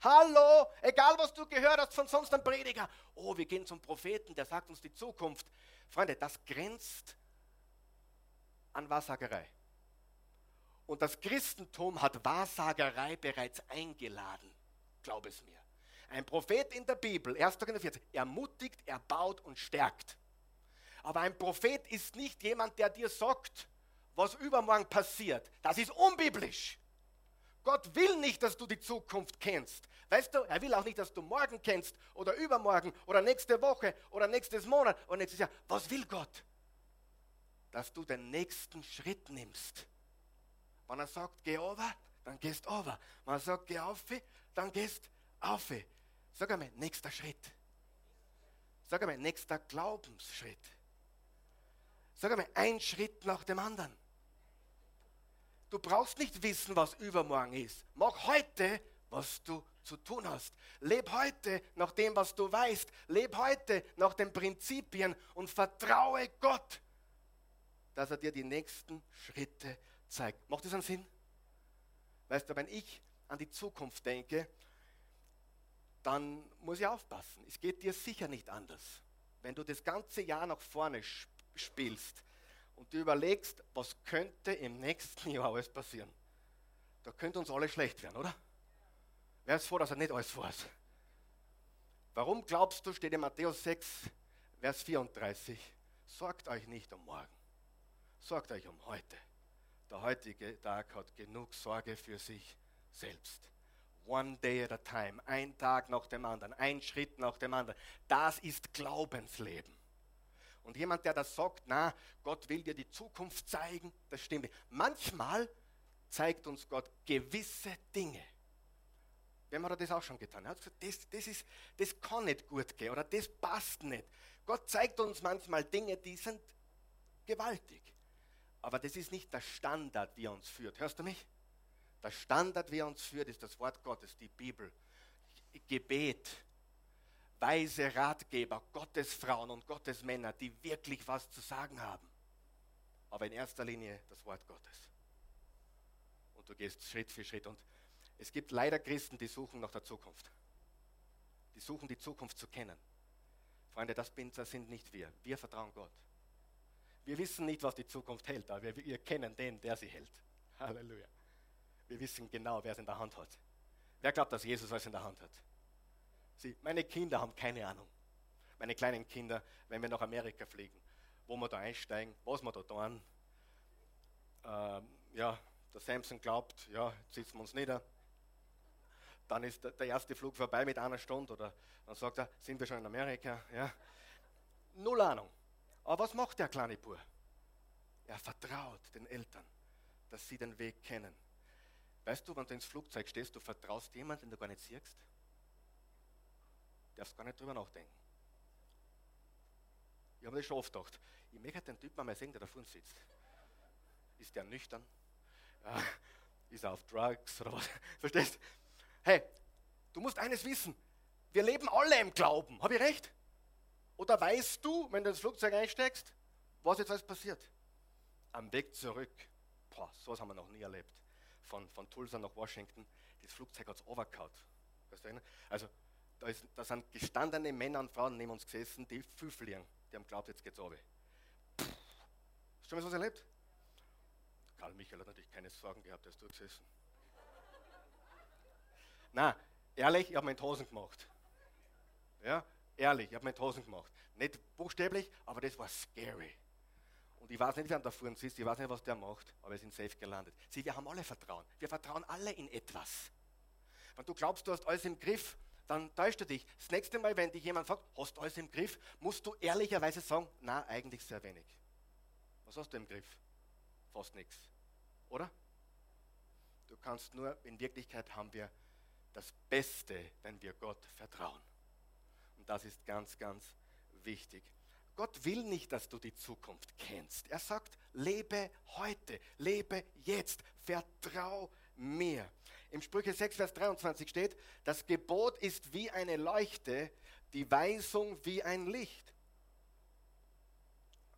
Hallo, egal was du gehört hast von sonst einem Prediger. Oh, wir gehen zum Propheten, der sagt uns die Zukunft. Freunde, das grenzt an Wahrsagerei. Und das Christentum hat Wahrsagerei bereits eingeladen. Glaub es mir. Ein Prophet in der Bibel, 1. Korinther 14, ermutigt, erbaut und stärkt. Aber ein Prophet ist nicht jemand, der dir sagt, was übermorgen passiert. Das ist unbiblisch. Gott will nicht, dass du die Zukunft kennst. Weißt du, er will auch nicht, dass du morgen kennst oder übermorgen oder nächste Woche oder nächstes Monat oder nächstes Jahr. Was will Gott? Dass du den nächsten Schritt nimmst. Wenn er sagt, geh over, dann gehst over. Wenn er sagt, geh auf, dann gehst auf. Sag einmal, nächster Schritt. Sag einmal, nächster Glaubensschritt. Sag einmal, ein Schritt nach dem anderen. Du brauchst nicht wissen, was übermorgen ist. Mach heute, was du zu tun hast. Leb heute nach dem, was du weißt. Leb heute nach den Prinzipien und vertraue Gott, dass er dir die nächsten Schritte zeigt. Macht das einen Sinn? Weißt du, wenn ich an die Zukunft denke, dann muss ich aufpassen. Es geht dir sicher nicht anders. Wenn du das ganze Jahr nach vorne spielst und du überlegst, was könnte im nächsten (laughs) Jahr alles passieren, da könnte uns alle schlecht werden, oder? Wer ist froh, dass er nicht alles weiß? Warum glaubst du, steht in Matthäus 6, Vers 34, sorgt euch nicht um morgen, sorgt euch um heute. Der heutige Tag hat genug Sorge für sich selbst. One day at a time, ein Tag nach dem anderen, ein Schritt nach dem anderen. Das ist Glaubensleben. Und jemand, der das sagt, na, Gott will dir die Zukunft zeigen, das stimmt. Manchmal zeigt uns Gott gewisse Dinge. Wem hat er das auch schon getan? Er hat gesagt, das, das, ist, das kann nicht gut gehen oder das passt nicht. Gott zeigt uns manchmal Dinge, die sind gewaltig. Aber das ist nicht der Standard, wie er uns führt. Hörst du mich? Der Standard, wie er uns führt, ist das Wort Gottes, die Bibel, Gebet, weise Ratgeber, Gottesfrauen und Gottesmänner, die wirklich was zu sagen haben. Aber in erster Linie das Wort Gottes. Und du gehst Schritt für Schritt. Und es gibt leider Christen, die suchen nach der Zukunft. Die suchen die Zukunft zu kennen. Freunde, das sind nicht wir. Wir vertrauen Gott. Wir wissen nicht, was die Zukunft hält, aber wir, wir kennen den, der sie hält. Halleluja. Wir wissen genau, wer es in der Hand hat. Wer glaubt, dass Jesus alles in der Hand hat? Sie, meine Kinder haben keine Ahnung. Meine kleinen Kinder, wenn wir nach Amerika fliegen, wo wir da einsteigen, was wir da tun. Ähm, ja, der Samson glaubt, ja, jetzt sitzen wir uns nieder. Dann ist der, erste Flug vorbei mit einer Stunde oder dann sagt er, sind wir schon in Amerika? Ja. Null Ahnung. Aber was macht der kleine Bub? Er vertraut den Eltern, dass sie den Weg kennen. Weißt du, wenn du ins Flugzeug stehst, du vertraust jemandem, den du gar nicht siehst? Darfst gar nicht drüber nachdenken. Ich habe das schon oft gedacht. Ich möchte den Typen einmal sehen, der da vorne sitzt. Ist der nüchtern? Ja, ist er auf Drugs oder was? (laughs) Verstehst? Hey, du musst eines wissen. Wir leben alle im Glauben. Habe ich recht? Oder weißt du, wenn du ins Flugzeug einsteigst, was jetzt alles passiert? Am Weg zurück, boah, sowas haben wir noch nie erlebt. Von, von Tulsa nach Washington, das Flugzeug hat es overgehauen. Also, da, ist, da, sind gestandene Männer und Frauen neben uns gesessen, die füffeln. Die haben geglaubt, jetzt geht's runter. Hast du schon mal sowas erlebt? Karl Michael hat natürlich keine Sorgen gehabt, er ist durchgesessen. Na, ehrlich, ich habe in Hosen gemacht. Ja, Ehrlich, ich habe mir Hosen gemacht. Nicht buchstäblich, aber das war scary. Und ich weiß nicht, wer da vorne sitzt, ich weiß nicht, was der macht, aber wir sind safe gelandet. Sieh, wir haben alle Vertrauen. Wir vertrauen alle in etwas. Wenn du glaubst, du hast alles im Griff, dann täuscht du dich. Das nächste Mal, wenn dich jemand fragt, hast du alles im Griff, musst du ehrlicherweise sagen, na, eigentlich sehr wenig. Was hast du im Griff? Fast nichts. Oder? Du kannst nur, in Wirklichkeit haben wir das Beste, wenn wir Gott vertrauen. Und das ist ganz, ganz wichtig. Gott will nicht, dass du die Zukunft kennst. Er sagt, lebe heute, lebe jetzt, vertrau mir. Im Sprüche 6, Vers 23 steht, das Gebot ist wie eine Leuchte, die Weisung wie ein Licht.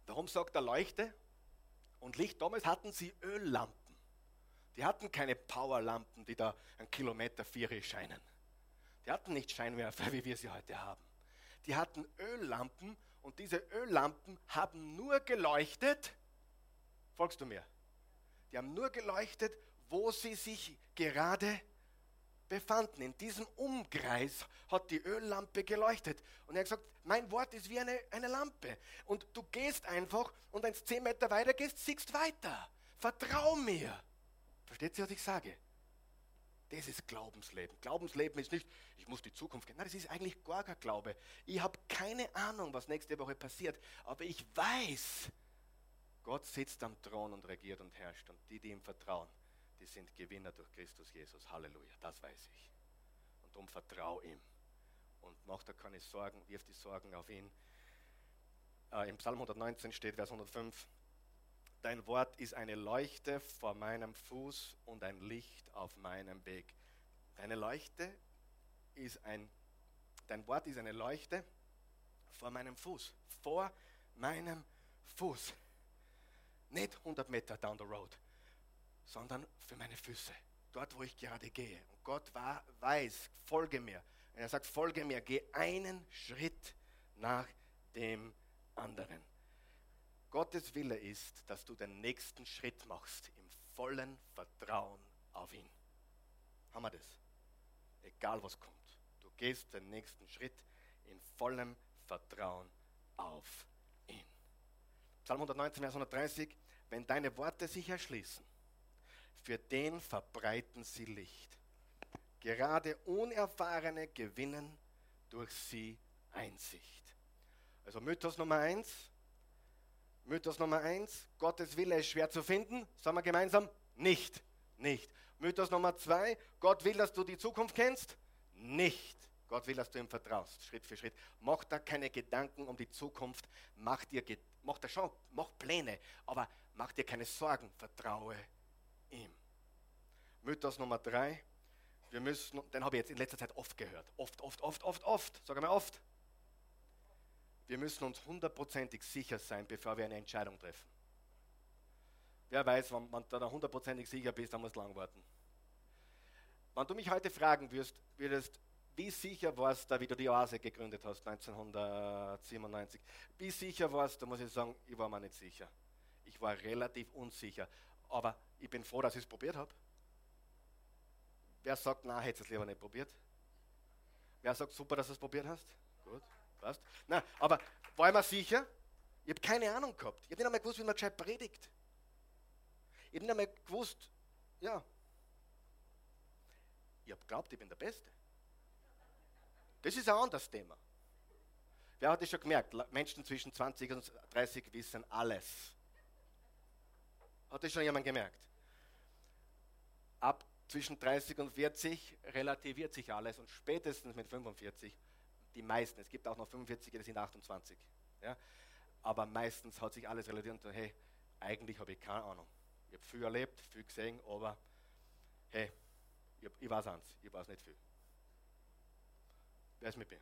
Darum sagt er Leuchte und Licht. Damals hatten sie Öllampen. Die hatten keine Powerlampen, die da einen Kilometer vier scheinen. Die hatten nicht Scheinwerfer, wie wir sie heute haben. Die hatten Öllampen und diese Öllampen haben nur geleuchtet. Folgst du mir? Die haben nur geleuchtet, wo sie sich gerade befanden. In diesem Umkreis hat die Öllampe geleuchtet. Und er hat gesagt, mein Wort ist wie eine, eine Lampe. Und du gehst einfach und wenn du zehn Meter weiter gehst, siehst weiter. Vertrau mir. Versteht ihr, was ich sage? Das ist Glaubensleben. Glaubensleben ist nicht, ich muss die Zukunft kennen. Nein, das ist eigentlich gar kein Glaube. Ich habe keine Ahnung, was nächste Woche passiert. Aber ich weiß, Gott sitzt am Thron und regiert und herrscht. Und die, die ihm vertrauen, die sind Gewinner durch Christus Jesus. Halleluja, das weiß ich. Und darum vertrau ihm. Und mach da keine Sorgen, wirf die Sorgen auf ihn. Äh, Im Psalm 119 steht Vers 105, Dein Wort ist eine Leuchte vor meinem Fuß und ein Licht auf meinem Weg. Deine Leuchte ist ein, dein Wort ist eine Leuchte vor meinem Fuß. Vor meinem Fuß. Nicht 100 Meter down the road, sondern für meine Füße. Dort, wo ich gerade gehe. Und Gott war, weiß, folge mir. Und er sagt, folge mir, geh einen Schritt nach dem anderen. Gottes Wille ist, dass du den nächsten Schritt machst im vollen Vertrauen auf ihn. Haben wir das? Egal was kommt. Du gehst den nächsten Schritt in vollem Vertrauen auf ihn. Psalm 119, Vers 130. Wenn deine Worte sich erschließen, für den verbreiten sie Licht. Gerade Unerfahrene gewinnen durch sie Einsicht. Also Mythos Nummer eins, Mythos Nummer eins, Gottes Wille ist schwer zu finden. Sagen wir gemeinsam, nicht. Nicht. Mythos Nummer zwei, Gott will, dass du die Zukunft kennst. Nicht. Gott will, dass du ihm vertraust, Schritt für Schritt. Mach da keine Gedanken um die Zukunft. Mach dir, mach da schon, mach Pläne, aber mach dir keine Sorgen. Vertraue ihm. Mythos Nummer drei, wir müssen, den habe ich jetzt in letzter Zeit oft gehört. Oft, oft, oft, oft, oft. Sag mal oft. Wir müssen uns hundertprozentig sicher sein, bevor wir eine Entscheidung treffen. Wer weiß, wenn man da hundertprozentig sicher bist, dann muss lang warten. Wenn du mich heute fragen würdest, würdest wie sicher warst du, wie du die Oase gegründet hast, 1997, wie sicher warst du, muss ich sagen, ich war mir nicht sicher. Ich war relativ unsicher. Aber ich bin froh, dass ich es probiert habe. Wer sagt, hättest du es lieber nicht probiert? Wer sagt, super, dass du es probiert hast? Gut. Weißt? Na, aber war ich mir sicher? Ich habe keine Ahnung gehabt. Ich habe nicht einmal gewusst, wie man gescheit predigt. Ich habe nicht einmal gewusst, ja. Ich habe geglaubt, ich bin der Beste. Das ist ein anderes Thema. Wer hat das schon gemerkt? Menschen zwischen 20 und 30 wissen alles. Hat das schon jemand gemerkt? Ab zwischen 30 und 40 relativiert sich alles und spätestens mit 45 die meisten. Es gibt auch noch 45, die sind 28. Ja? Aber meistens hat sich alles relativiert und hey, eigentlich habe ich keine Ahnung. Ich habe viel erlebt, viel gesehen, aber hey, ich, ich weiß eins, ich weiß nicht viel. Wer ist mit mir?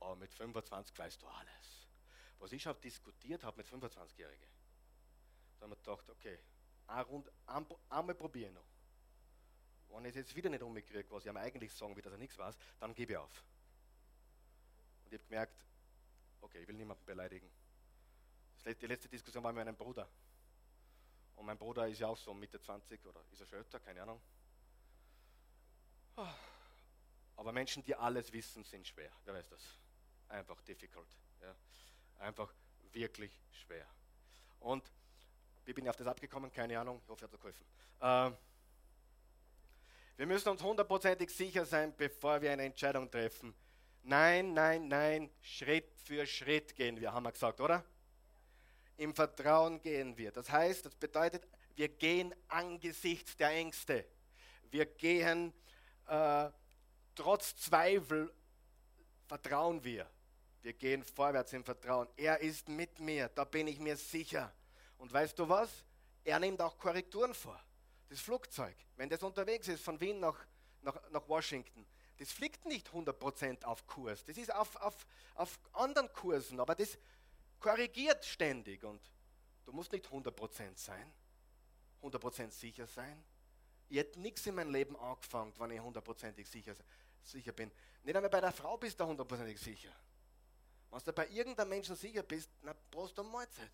Aber mit 25 weißt du alles. Was ich auch diskutiert habe mit 25-Jährigen, da haben wir gedacht, okay, eine Runde, ein, einmal probiere ich noch. Wenn ich es jetzt wieder nicht umkriege, was ich ihm eigentlich sagen will, dass er nichts weiß, dann gebe ich auf. Und ich habe gemerkt, okay, ich will niemanden beleidigen. Die letzte Diskussion war mit meinem Bruder. Und mein Bruder ist ja auch so Mitte 20 oder ist er schon älter, keine Ahnung. Aber Menschen, die alles wissen, sind schwer. Wer weiß das? Einfach difficult. Ja. Einfach wirklich schwer. Und wie bin ich auf das abgekommen? Keine Ahnung. Ich hoffe, er hat geholfen. Äh, wir müssen uns hundertprozentig sicher sein, bevor wir eine Entscheidung treffen, Nein, nein, nein, Schritt für Schritt gehen wir, haben wir gesagt, oder? Im Vertrauen gehen wir. Das heißt, das bedeutet, wir gehen angesichts der Ängste. Wir gehen äh, trotz Zweifel, vertrauen wir. Wir gehen vorwärts im Vertrauen. Er ist mit mir, da bin ich mir sicher. Und weißt du was? Er nimmt auch Korrekturen vor. Das Flugzeug, wenn das unterwegs ist von Wien nach, nach, nach Washington, das fliegt nicht 100% auf Kurs. Das ist auf, auf, auf anderen Kursen, aber das, korrigiert ständig und du musst nicht 100% sein, 100% sicher sein. Ich hätte nichts in meinem Leben angefangen, wenn ich hundertprozentig sicher, sicher bin. Nicht einmal bei der Frau bist du hundertprozentig sicher. Wenn du bei irgendeinem Menschen sicher bist, na, du eine Mahlzeit.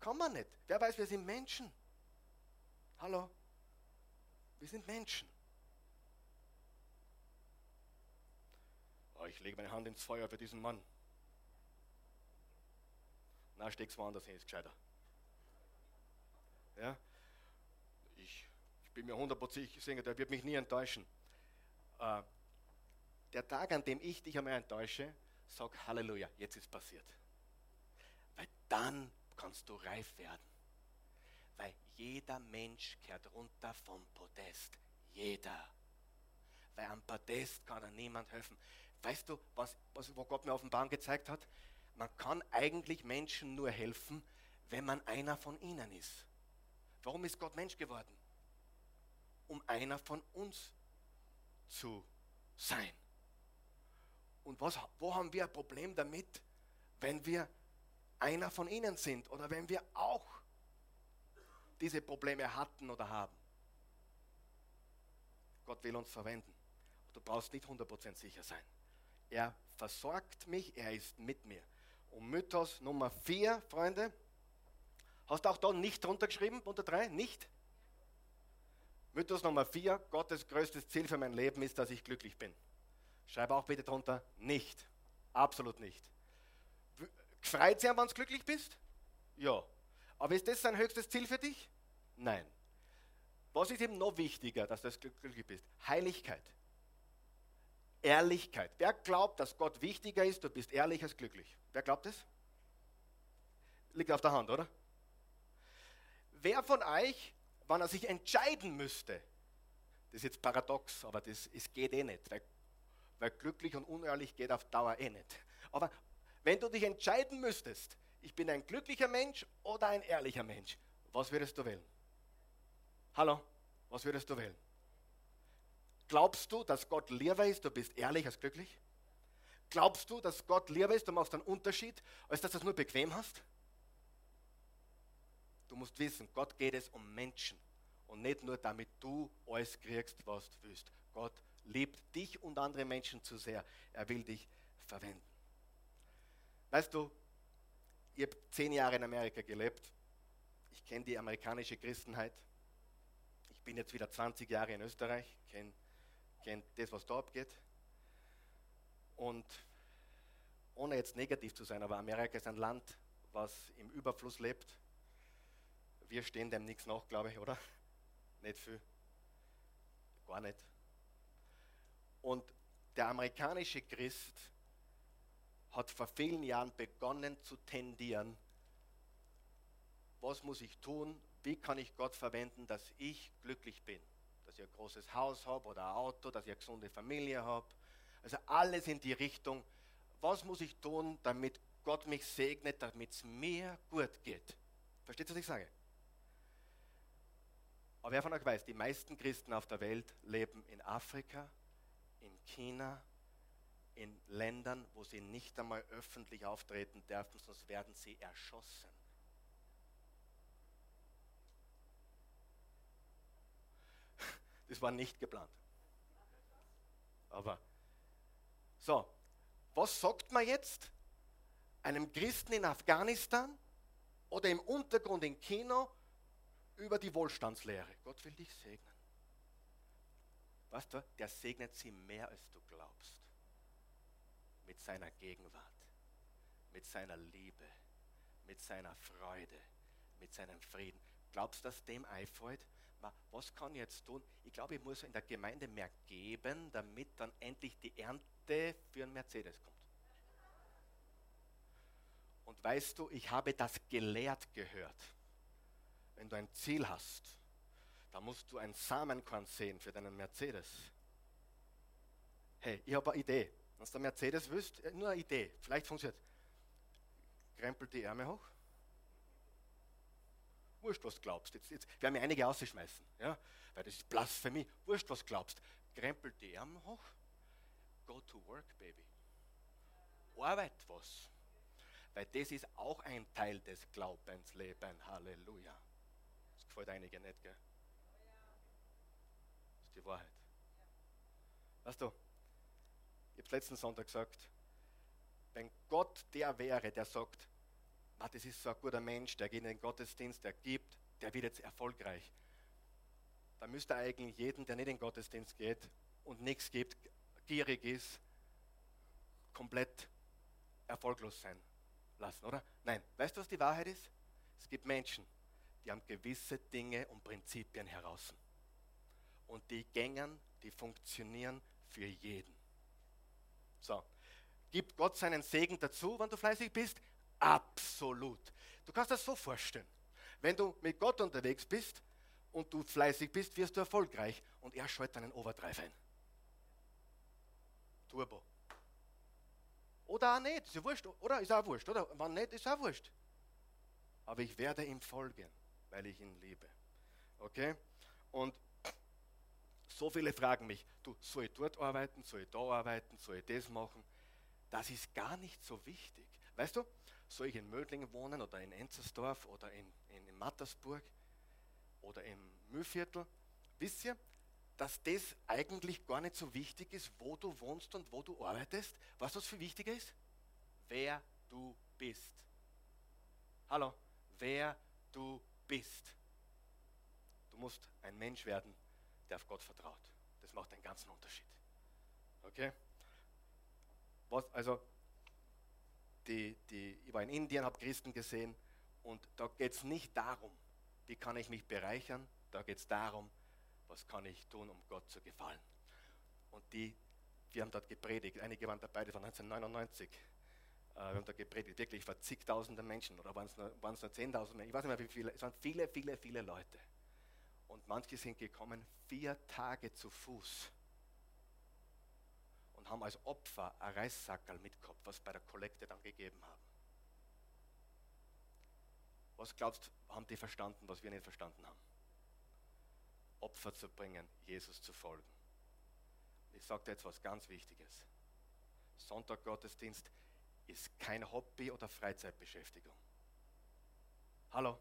Kann man nicht. Wer weiß, wir sind Menschen. Hallo? Wir sind Menschen. Oh, ich lege meine Hand ins Feuer für diesen Mann. Na, steck's woanders hin, ist gescheiter. Ja? Ich, ich bin mir hundertprozentig sicher, der wird mich nie enttäuschen. Äh, der Tag, an dem ich dich einmal enttäusche, sag Halleluja, jetzt ist passiert. Weil dann kannst du reif werden. Weil jeder Mensch kehrt runter vom Podest. Jeder. Weil am Podest kann er niemand helfen. Weißt du, was, was, wo Gott mir auf dem Bahn gezeigt hat? Man kann eigentlich Menschen nur helfen, wenn man einer von ihnen ist. Warum ist Gott Mensch geworden? Um einer von uns zu sein. Und was, wo haben wir ein Problem damit, wenn wir einer von ihnen sind oder wenn wir auch diese Probleme hatten oder haben? Gott will uns verwenden. Du brauchst nicht 100% sicher sein. Er versorgt mich, er ist mit mir. Und Mythos Nummer 4, Freunde. Hast du auch da nicht drunter geschrieben, unter 3? Nicht? Mythos Nummer 4, Gottes größtes Ziel für mein Leben ist, dass ich glücklich bin. Schreib auch bitte drunter, nicht. Absolut nicht. Freut sich, wenn du glücklich bist? Ja. Aber ist das sein höchstes Ziel für dich? Nein. Was ist eben noch wichtiger, dass du glücklich bist? Heiligkeit. Ehrlichkeit. Wer glaubt, dass Gott wichtiger ist, du bist ehrlich als glücklich? Wer glaubt es? Liegt auf der Hand, oder? Wer von euch, wenn er sich entscheiden müsste, das ist jetzt paradox, aber das, es geht eh nicht, weil, weil glücklich und unehrlich geht auf Dauer eh nicht. Aber wenn du dich entscheiden müsstest, ich bin ein glücklicher Mensch oder ein ehrlicher Mensch, was würdest du wählen? Hallo, was würdest du wählen? Glaubst du, dass Gott lieber ist, du bist ehrlich als glücklich? Glaubst du, dass Gott lieber ist, du machst einen Unterschied, als dass du es nur bequem hast? Du musst wissen, Gott geht es um Menschen und nicht nur damit du alles kriegst, was du willst. Gott liebt dich und andere Menschen zu sehr. Er will dich verwenden. Weißt du, ich habe zehn Jahre in Amerika gelebt. Ich kenne die amerikanische Christenheit. Ich bin jetzt wieder 20 Jahre in Österreich, kenne kennt das, was da abgeht. Und ohne jetzt negativ zu sein, aber Amerika ist ein Land, was im Überfluss lebt. Wir stehen dem nichts nach, glaube ich, oder? (laughs) Nicht viel. Gar nicht. Und der amerikanische Christ hat vor vielen Jahren begonnen zu tendieren, was muss ich tun, wie kann ich Gott verwenden, dass ich glücklich bin dass ich ein großes Haus habe oder ein Auto, dass ich eine gesunde Familie habe. Also alles in die Richtung, was muss ich tun, damit Gott mich segnet, damit es mir gut geht. Versteht ihr, was ich sage? Aber wer von euch weiß, die meisten Christen auf der Welt leben in Afrika, in China, in Ländern, wo sie nicht einmal öffentlich auftreten dürfen, sonst werden sie erschossen. Das war nicht geplant. Aber so, was sagt man jetzt einem Christen in Afghanistan oder im Untergrund in China über die Wohlstandslehre? Gott will dich segnen. Weißt du, der segnet sie mehr, als du glaubst. Mit seiner Gegenwart, mit seiner Liebe, mit seiner Freude, mit seinem Frieden. Glaubst du, dass dem einfällt? was kann ich jetzt tun? Ich glaube, ich muss in der Gemeinde mehr geben, damit dann endlich die Ernte für einen Mercedes kommt. Und weißt du, ich habe das gelehrt gehört. Wenn du ein Ziel hast, dann musst du ein Samenkorn sehen für deinen Mercedes. Hey, ich habe eine Idee. Wenn du Mercedes willst, nur eine Idee. Vielleicht funktioniert. Krempel die Ärmel hoch Wurscht, was glaubst. Jetzt, jetzt werden mir einige ausschmeißen, ja? weil das ist Blasphemie. Wurscht, was glaubst. Krempel die Arme hoch. Go to work, baby. Arbeit was. Weil das ist auch ein Teil des Glaubenslebens. Halleluja. Das gefällt einigen nicht, gell? Das ist die Wahrheit. Weißt du, ich habe letzten Sonntag gesagt, wenn Gott der wäre, der sagt, ah, das ist so ein guter Mensch, der geht in den Gottesdienst, der gibt, der wird jetzt erfolgreich, dann müsste eigentlich jeden, der nicht in den Gottesdienst geht und nichts gibt, gierig ist, komplett erfolglos sein lassen, oder? Nein, weißt du, was die Wahrheit ist? Es gibt Menschen, die haben gewisse Dinge und Prinzipien heraus. Und die gängen, die funktionieren für jeden. So, gibt Gott seinen Segen dazu, wenn du fleißig bist? Absolut. Du kannst das so vorstellen. Wenn du mit Gott unterwegs bist und du fleißig bist, wirst du erfolgreich und er schaltet einen Overdrive ein. Turbo. Oder auch nicht, ist ja wurscht, oder? Ist auch wurscht, oder? Wann nicht, ist auch wurscht. Aber ich werde ihm folgen, weil ich ihn liebe. Okay? Und so viele fragen mich, du, soll ich dort arbeiten, soll ich da arbeiten, soll ich das machen? Das ist gar nicht so wichtig. Weißt du, soll ich in Mödling wohnen oder in Enzersdorf oder in, in, in Mattersburg oder im Mühlviertel? Wisst ihr, dass das eigentlich gar nicht so wichtig ist, wo du wohnst und wo du arbeitest. Was was viel wichtiger ist? Wer du bist. Hallo, wer du bist. Du musst ein Mensch werden, der auf Gott vertraut. Das macht einen ganzen Unterschied. Okay? Was, also, die, die, ich war in Indien, habe Christen gesehen und da geht es nicht darum, wie kann ich mich bereichern, da geht es darum, was kann ich tun, um Gott zu gefallen. Und die, wir haben dort gepredigt, einige waren dabei, das war 1999. wir haben da gepredigt, wirklich vor zigtausenden Menschen oder waren es nur, nur 10.000 Menschen, ich weiß nicht mehr wie viele, es waren viele, viele, viele Leute. Und manche sind gekommen vier Tage zu Fuß und haben als Opfer ein Reissackerl mitgehabt, was bei der Kollekte dann gegeben haben. Was glaubst du, haben die verstanden, was wir nicht verstanden haben? Opfer zu bringen, Jesus zu folgen. Ich sage dir jetzt was ganz Wichtiges. Sonntag Gottesdienst ist kein Hobby oder Freizeitbeschäftigung. Hallo?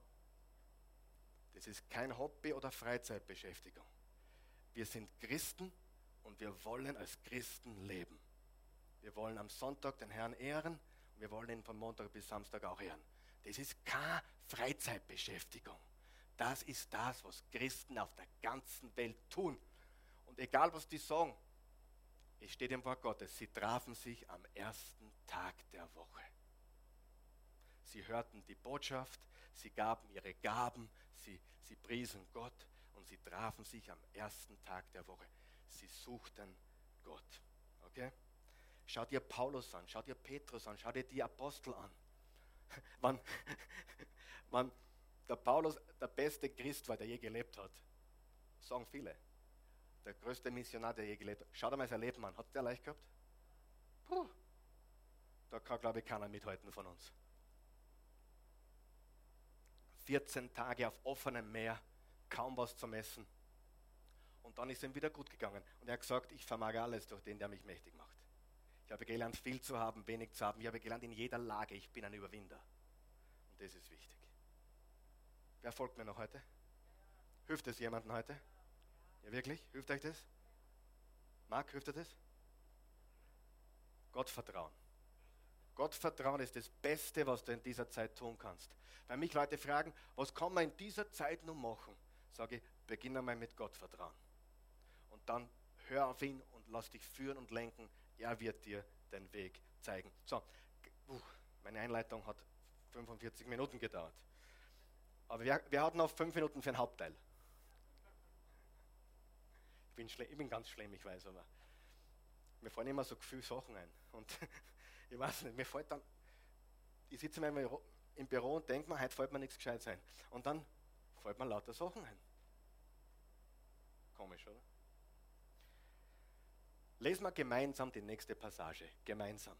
Das ist kein Hobby oder Freizeitbeschäftigung. Wir sind Christen und wir wollen als Christen leben. Wir wollen am Sonntag den Herrn ehren und wir wollen ihn von Montag bis Samstag auch ehren. Das ist keine Freizeitbeschäftigung. Das ist das, was Christen auf der ganzen Welt tun. Und egal, was die sagen, es steht im Wort Gottes, sie trafen sich am ersten Tag der Woche. Sie hörten die Botschaft, sie gaben ihre Gaben, sie, sie priesen Gott und sie trafen sich am ersten Tag der Woche. Sie suchten Gott. Okay? Schau dir Paulus an, schau dir Petrus an, schau dir die Apostel an. (laughs) Wann, (laughs) wann der Paulus der beste Christ war, der je gelebt hat. Sagen viele. Der größte Missionar, der je gelebt hat. Schau dir mal sein Leben an. Hat der leicht gehabt? Puh. Da kann, glaube ich, keiner mithalten von uns. 14 Tage auf offenem Meer, kaum was zu messen. Und dann ist ihm wieder gut gegangen. Und er hat gesagt, ich vermag alles durch den, der mich mächtig macht. Ich habe gelernt, viel zu haben, wenig zu haben. Ich habe gelernt, in jeder Lage, ich bin ein Überwinder. Und das ist wichtig. Wer folgt mir noch heute? Hilft es jemandem heute? Ja, wirklich? Hilft euch das? Marc, hilft dir das? Gott vertrauen. Gott vertrauen ist das Beste, was du in dieser Zeit tun kannst. Wenn mich Leute fragen, was kann man in dieser Zeit noch machen, sage ich, beginne einmal mit Gott vertrauen. Und dann hör auf ihn und lass dich führen und lenken. Er wird dir den Weg zeigen. So, meine Einleitung hat 45 Minuten gedauert. Aber wir, wir hatten noch fünf Minuten für den Hauptteil. Ich bin, ich bin ganz schlimm, ich weiß, aber mir fallen immer so Gefühl Sachen ein. Und (laughs) ich weiß nicht, mir fällt dann, ich sitze manchmal im Büro und denke mir, heute fällt mir nichts Gescheites ein. Und dann fällt mir lauter Sachen ein. Komisch, oder? Lesen wir gemeinsam die nächste Passage. Gemeinsam.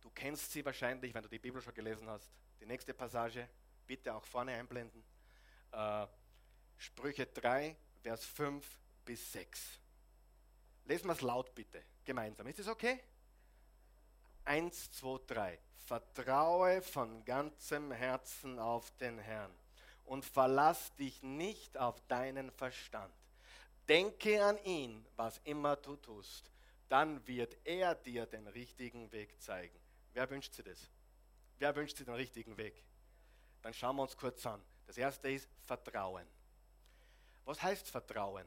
Du kennst sie wahrscheinlich, wenn du die Bibel schon gelesen hast. Die nächste Passage bitte auch vorne einblenden. Äh, Sprüche 3, Vers 5 bis 6. Lesen wir es laut bitte, gemeinsam. Ist das okay? Eins, zwei, drei. Vertraue von ganzem Herzen auf den Herrn und verlass dich nicht auf deinen Verstand. Denke an ihn, was immer du tust. Dann wird er dir den richtigen Weg zeigen. Wer wünscht sich das? Wer wünscht sich den richtigen Weg? Dann schauen wir uns kurz an. Das erste ist Vertrauen. Was heißt Vertrauen?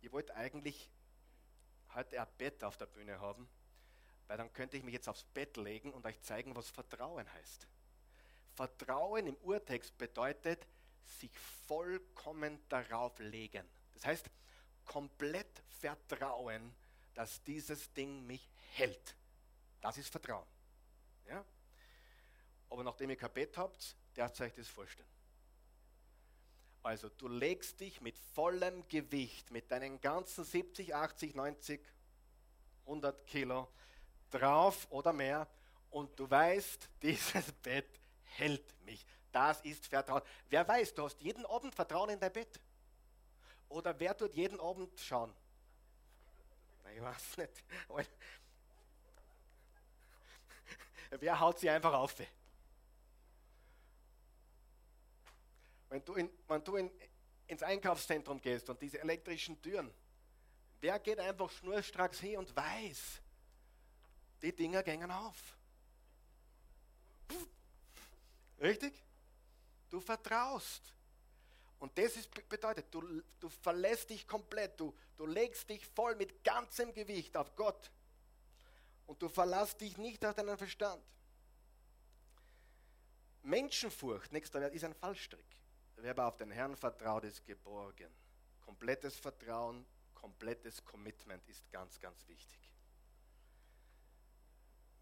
Ich wollte eigentlich heute ein Bett auf der Bühne haben, weil dann könnte ich mich jetzt aufs Bett legen und euch zeigen, was Vertrauen heißt. Vertrauen im Urtext bedeutet, sich vollkommen darauf legen. Das heißt, komplett vertrauen, dass dieses Ding mich hält. Das ist Vertrauen. Ja? Aber nachdem ihr kein Bett habt, ihr euch das vorstellen. Also du legst dich mit vollem Gewicht, mit deinen ganzen 70, 80, 90, 100 Kilo drauf oder mehr und du weißt, (laughs) dieses Bett hält mich. Das ist Vertrauen. Wer weiß, du hast jeden Abend Vertrauen in dein Bett. Oder wer tut jeden Abend schauen? Ich weiß nicht. (laughs) Wer haut sie einfach auf? Wenn du, in, wenn du in, ins Einkaufszentrum gehst und diese elektrischen Türen, wer geht einfach schnurstracks hin und weiß, die Dinger gängen auf? Richtig? Du vertraust. Und das ist, bedeutet, du, du verlässt dich komplett, du, du legst dich voll mit ganzem Gewicht auf Gott. Und du verlässt dich nicht auf deinen Verstand. Menschenfurcht, nächster Wert, ist ein Fallstrick. Wer aber auf den Herrn vertraut, ist geborgen. Komplettes Vertrauen, komplettes Commitment ist ganz, ganz wichtig.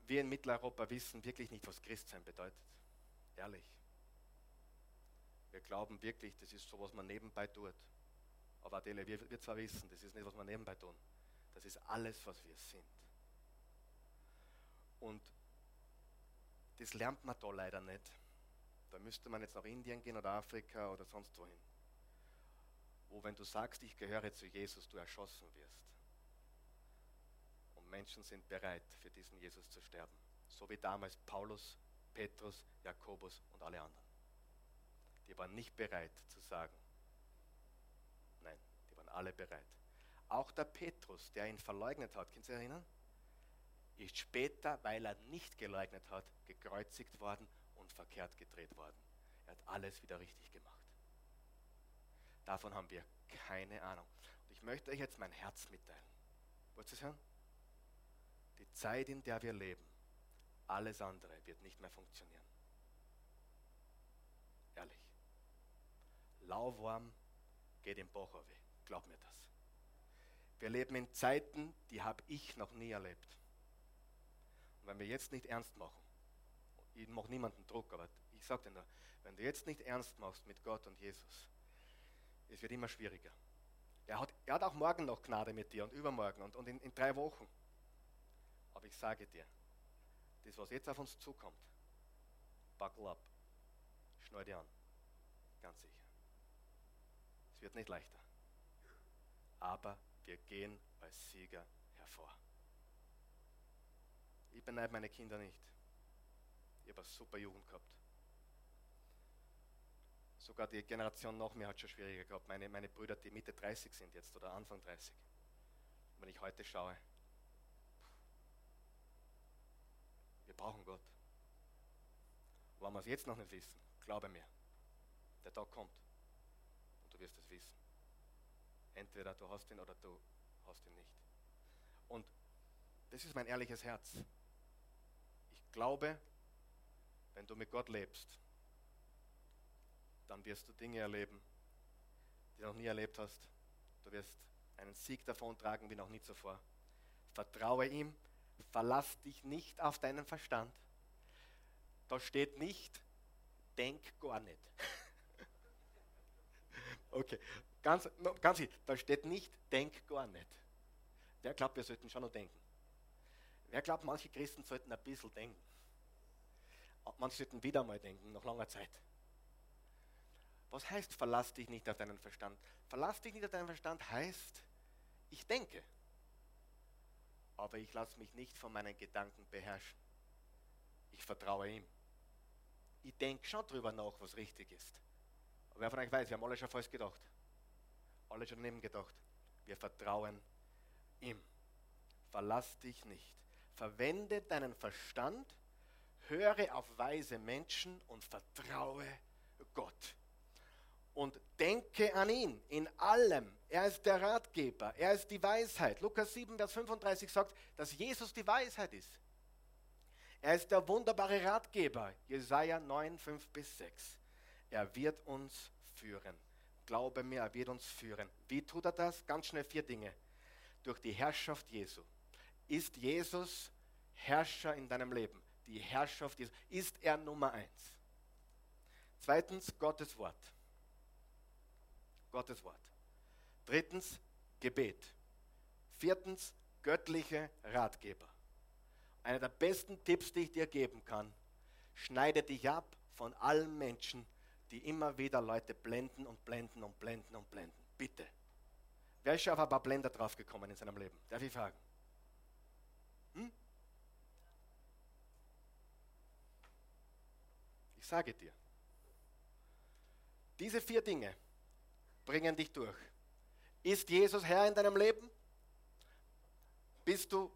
Wir in Mitteleuropa wissen wirklich nicht, was Christsein bedeutet. Ehrlich. Wir glauben wirklich, das ist so, was man nebenbei tut. Aber Adele, wir, wir zwar wissen, das ist nicht, was wir nebenbei tun. Das ist alles, was wir sind. Und das lernt man da leider nicht. Da müsste man jetzt nach Indien gehen oder Afrika oder sonst wohin. Wo, wenn du sagst, ich gehöre zu Jesus, du erschossen wirst. Menschen sind bereit, für diesen Jesus zu sterben. So wie damals Paulus, Petrus, Jakobus und alle anderen. Die waren nicht bereit zu sagen, nein, die waren alle bereit. Auch der Petrus, der ihn verleugnet hat, könnt ihr sich erinnern? Ist später, weil er nicht geleugnet hat, gekreuzigt worden und verkehrt gedreht worden. Er hat alles wieder richtig gemacht. Davon haben wir keine Ahnung. Und ich möchte euch jetzt mein Herz mitteilen. Wollt ihr es hören? Die Zeit, in der wir leben, alles andere wird nicht mehr funktionieren. Ehrlich. Lauwarm geht im Bach weg. Glaub mir das. Wir leben in Zeiten, die habe ich noch nie erlebt. Und wenn wir jetzt nicht ernst machen, ich mache niemanden Druck, aber ich sage dir nur, wenn du jetzt nicht ernst machst mit Gott und Jesus, es wird immer schwieriger. Er hat, er hat auch morgen noch Gnade mit dir und übermorgen und, und in, in drei Wochen. Aber ich sage dir, das, was jetzt auf uns zukommt, buckle up, schnall dir an, ganz sicher. Es wird nicht leichter. Aber wir gehen als Sieger hervor. Ich beneide meine Kinder nicht. Ich habe eine super Jugend gehabt. Sogar die Generation nach mir hat schon schwieriger gehabt. Meine, meine Brüder, die Mitte 30 sind jetzt oder Anfang 30. Wenn ich heute schaue, wir brauchen Gott. Wenn wir es jetzt noch nicht wissen, glaube mir, der Tag kommt und du wirst es wissen. Entweder du hast ihn oder du hast ihn nicht. Und das ist mein ehrliches Herz. Ich glaube, wenn du mit Gott lebst, dann wirst du Dinge erleben, die du noch nie erlebt hast. Du wirst einen Sieg davon tragen wie noch nie zuvor. Vertraue ihm, verlass dich nicht auf deinen Verstand. Da steht nicht, denk gar nicht. (laughs) okay, ganz, ganz da steht nicht, denk gar nicht. Wer glaubt, wir sollten schon noch denken? Wer glaubt, manche Christen sollten ein bisschen denken? Manche sollten wieder mal denken, nach langer Zeit. Was heißt, verlass dich nicht auf deinen Verstand? Verlass dich nicht auf deinen Verstand heißt, ich denke, aber ich lasse mich nicht von meinen Gedanken beherrschen. Ich vertraue ihm. Ich denke schon drüber nach, was richtig ist. Aber wer von euch weiß, wir haben alle schon falsch gedacht. Alle schon daneben gedacht. Wir vertrauen ihm. Verlass dich nicht. Verwende deinen Verstand, höre auf weise Menschen und vertraue Gott. Und denke an ihn in allem. Er ist der Ratgeber, er ist die Weisheit. Lukas 7, Vers 35 sagt, dass Jesus die Weisheit ist. Er ist der wunderbare Ratgeber. Jesaja 9, 5 bis 6. Er wird uns führen. Glaube mir, er wird uns führen. Wie tut er das? Ganz schnell vier Dinge. Durch die Herrschaft Jesu. Ist Jesus Herrscher in deinem Leben? Die Herrschaft Jesu. Ist er Nummer eins? Zweitens, Gottes Wort. Gottes Wort. Drittens, Gebet. Viertens, göttliche Ratgeber. Einer der besten Tipps, die ich dir geben kann, schneide dich ab von allen Menschen, die immer wieder Leute blenden und blenden und blenden und blenden. Bitte. Wer ist schon auf ein paar Blender draufgekommen in seinem Leben? Darf ich fragen? Hm? Ich sage dir, diese vier Dinge bringen dich durch. Ist Jesus Herr in deinem Leben? Bist du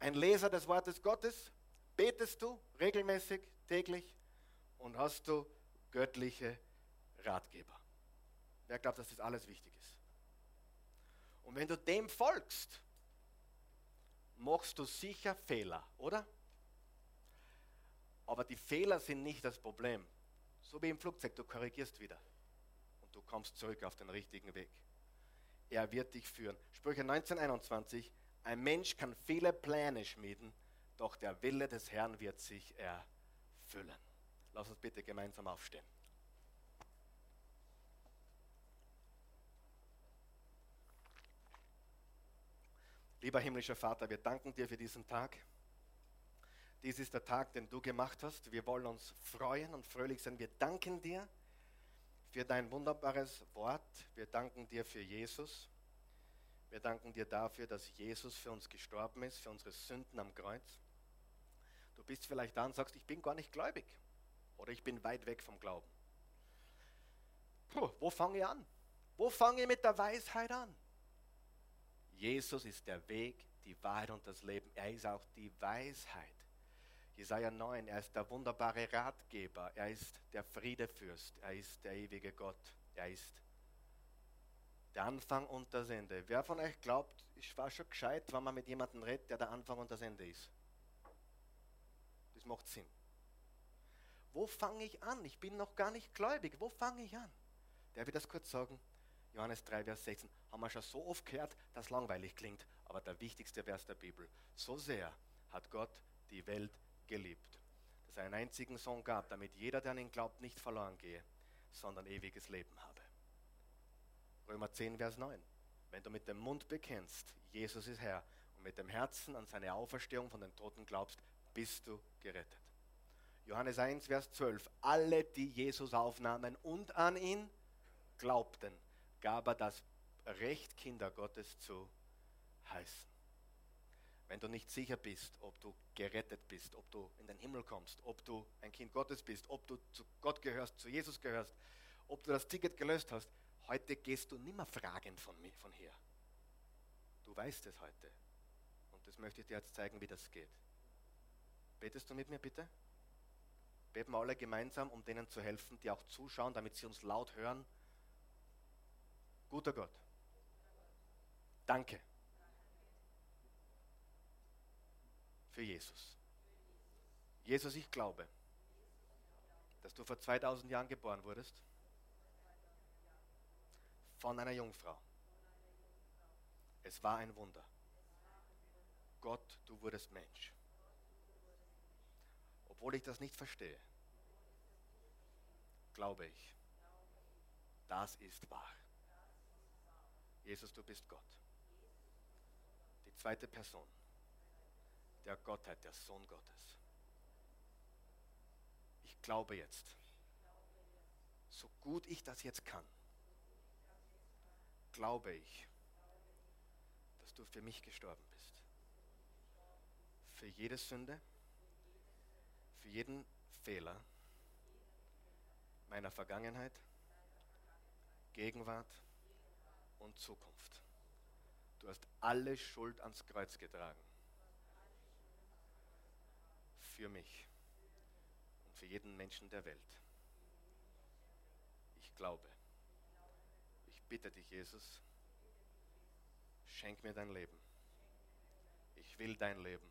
ein Leser des Wortes Gottes? Betest du regelmäßig, täglich? Und hast du göttliche Ratgeber? Wer glaubt, dass das alles wichtig ist? Und wenn du dem folgst, machst du sicher Fehler, oder? Aber die Fehler sind nicht das Problem. So wie im Flugzeug, du korrigierst wieder kommst zurück auf den richtigen Weg. Er wird dich führen. Sprüche 1921, ein Mensch kann viele Pläne schmieden, doch der Wille des Herrn wird sich erfüllen. Lass uns bitte gemeinsam aufstehen. Lieber himmlischer Vater, wir danken dir für diesen Tag. Dies ist der Tag, den du gemacht hast. Wir wollen uns freuen und fröhlich sein. Wir danken dir für dein wunderbares Wort. Wir danken dir für Jesus. Wir danken dir dafür, dass Jesus für uns gestorben ist, für unsere Sünden am Kreuz. Du bist vielleicht da und sagst, ich bin gar nicht gläubig oder ich bin weit weg vom Glauben. Puh, wo fange ich an? Wo fange ich mit der Weisheit an? Jesus ist der Weg, die Wahrheit und das Leben. Er ist auch die Weisheit. Jesaja 9, er ist der wunderbare Ratgeber, er ist der Friedefürst, er ist der ewige Gott, er ist der Anfang und das Ende. Wer von euch glaubt, ich war schon gescheit, wenn man mit jemandem redet, der der Anfang und das Ende ist? Das macht Sinn. Wo fange ich an? Ich bin noch gar nicht gläubig. Wo fange ich an? Der wird das kurz sagen. Johannes 3, Vers 16. Haben wir schon so oft gehört, dass langweilig klingt. Aber der wichtigste Vers der Bibel. So sehr hat Gott die Welt geliebt, dass er einen einzigen Sohn gab, damit jeder, der an ihn glaubt, nicht verloren gehe, sondern ewiges Leben habe. Römer 10, Vers 9. Wenn du mit dem Mund bekennst, Jesus ist Herr, und mit dem Herzen an seine Auferstehung von den Toten glaubst, bist du gerettet. Johannes 1, Vers 12. Alle, die Jesus aufnahmen und an ihn glaubten, gab er das Recht, Kinder Gottes zu heißen. Wenn du nicht sicher bist, ob du gerettet bist, ob du in den Himmel kommst, ob du ein Kind Gottes bist, ob du zu Gott gehörst, zu Jesus gehörst, ob du das Ticket gelöst hast, heute gehst du nimmer fragend von, mir, von hier. Du weißt es heute. Und das möchte ich dir jetzt zeigen, wie das geht. Betest du mit mir bitte? Beten wir alle gemeinsam, um denen zu helfen, die auch zuschauen, damit sie uns laut hören. Guter Gott. Danke für Jesus. Jesus, ich glaube, dass du vor 2000 Jahren geboren wurdest von einer Jungfrau. Es war ein Wunder. Gott, du wurdest Mensch. Obwohl ich das nicht verstehe, glaube ich, das ist wahr. Jesus, du bist Gott. Die zweite Person der Gottheit, der Sohn Gottes. Ich glaube jetzt, so gut ich das jetzt kann, glaube ich, dass du für mich gestorben bist. Für jede Sünde, für jeden Fehler meiner Vergangenheit, Gegenwart und Zukunft. Du hast alle Schuld ans Kreuz getragen. Für mich und für jeden Menschen der Welt. Ich glaube. Ich bitte dich, Jesus, schenk mir dein Leben. Ich will dein Leben.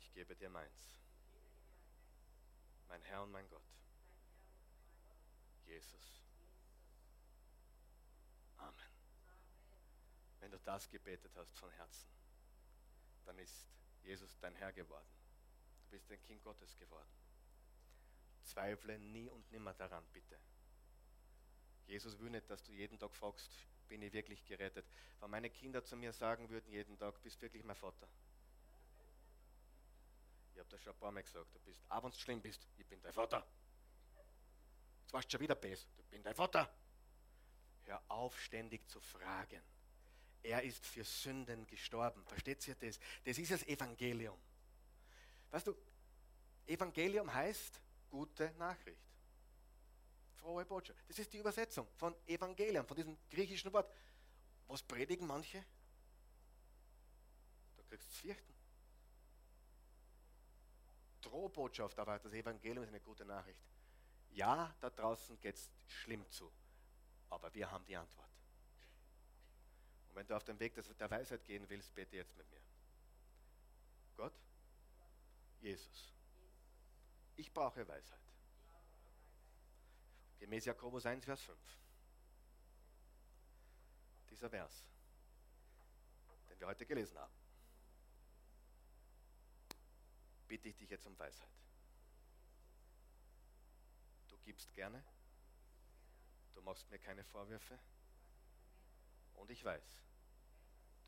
Ich gebe dir meins. Mein Herr und mein Gott. Jesus. Amen. Wenn du das gebetet hast von Herzen, dann ist Jesus dein Herr geworden. Du bist ein Kind Gottes geworden. Zweifle nie und nimmer daran, bitte. Jesus will nicht, dass du jeden Tag fragst, bin ich wirklich gerettet. Wenn meine Kinder zu mir sagen würden jeden Tag, bist wirklich mein Vater. Ich habe das schon ein paar Mal gesagt, du bist, auch wenn du schlimm bist, ich bin dein Vater. Jetzt warst du schon wieder best, ich bin dein Vater. Hör auf, ständig zu fragen. Er ist für Sünden gestorben. Versteht ihr das? Das ist das Evangelium. Weißt du, Evangelium heißt gute Nachricht. Frohe Botschaft. Das ist die Übersetzung von Evangelium, von diesem griechischen Wort. Was predigen manche? Da kriegst du es fürchten. Drohbotschaft, aber das Evangelium ist eine gute Nachricht. Ja, da draußen geht es schlimm zu, aber wir haben die Antwort. Und wenn du auf dem Weg der Weisheit gehen willst, bete jetzt mit mir. Gott, Jesus, ich brauche Weisheit. Gemäß Jakobus 1, Vers 5. Dieser Vers, den wir heute gelesen haben. Bitte ich dich jetzt um Weisheit. Du gibst gerne, du machst mir keine Vorwürfe und ich weiß,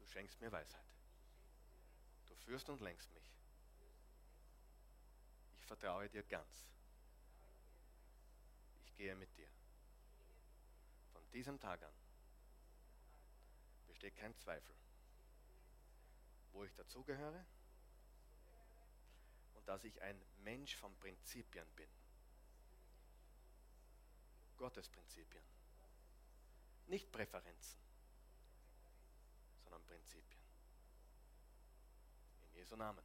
schenkst mir Weisheit. Du führst und lenkst mich. Ich vertraue dir ganz ich gehe mit dir. Von diesem Tag an besteht kein Zweifel, wo ich dazugehöre und dass ich ein Mensch von Prinzipien bin. Gottes Prinzipien. Nicht Präferenzen, sondern Prinzipien. In Jesu Namen.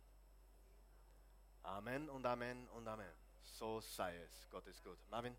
Amen und Amen und Amen. So sei es. Gott ist gut. Marvin.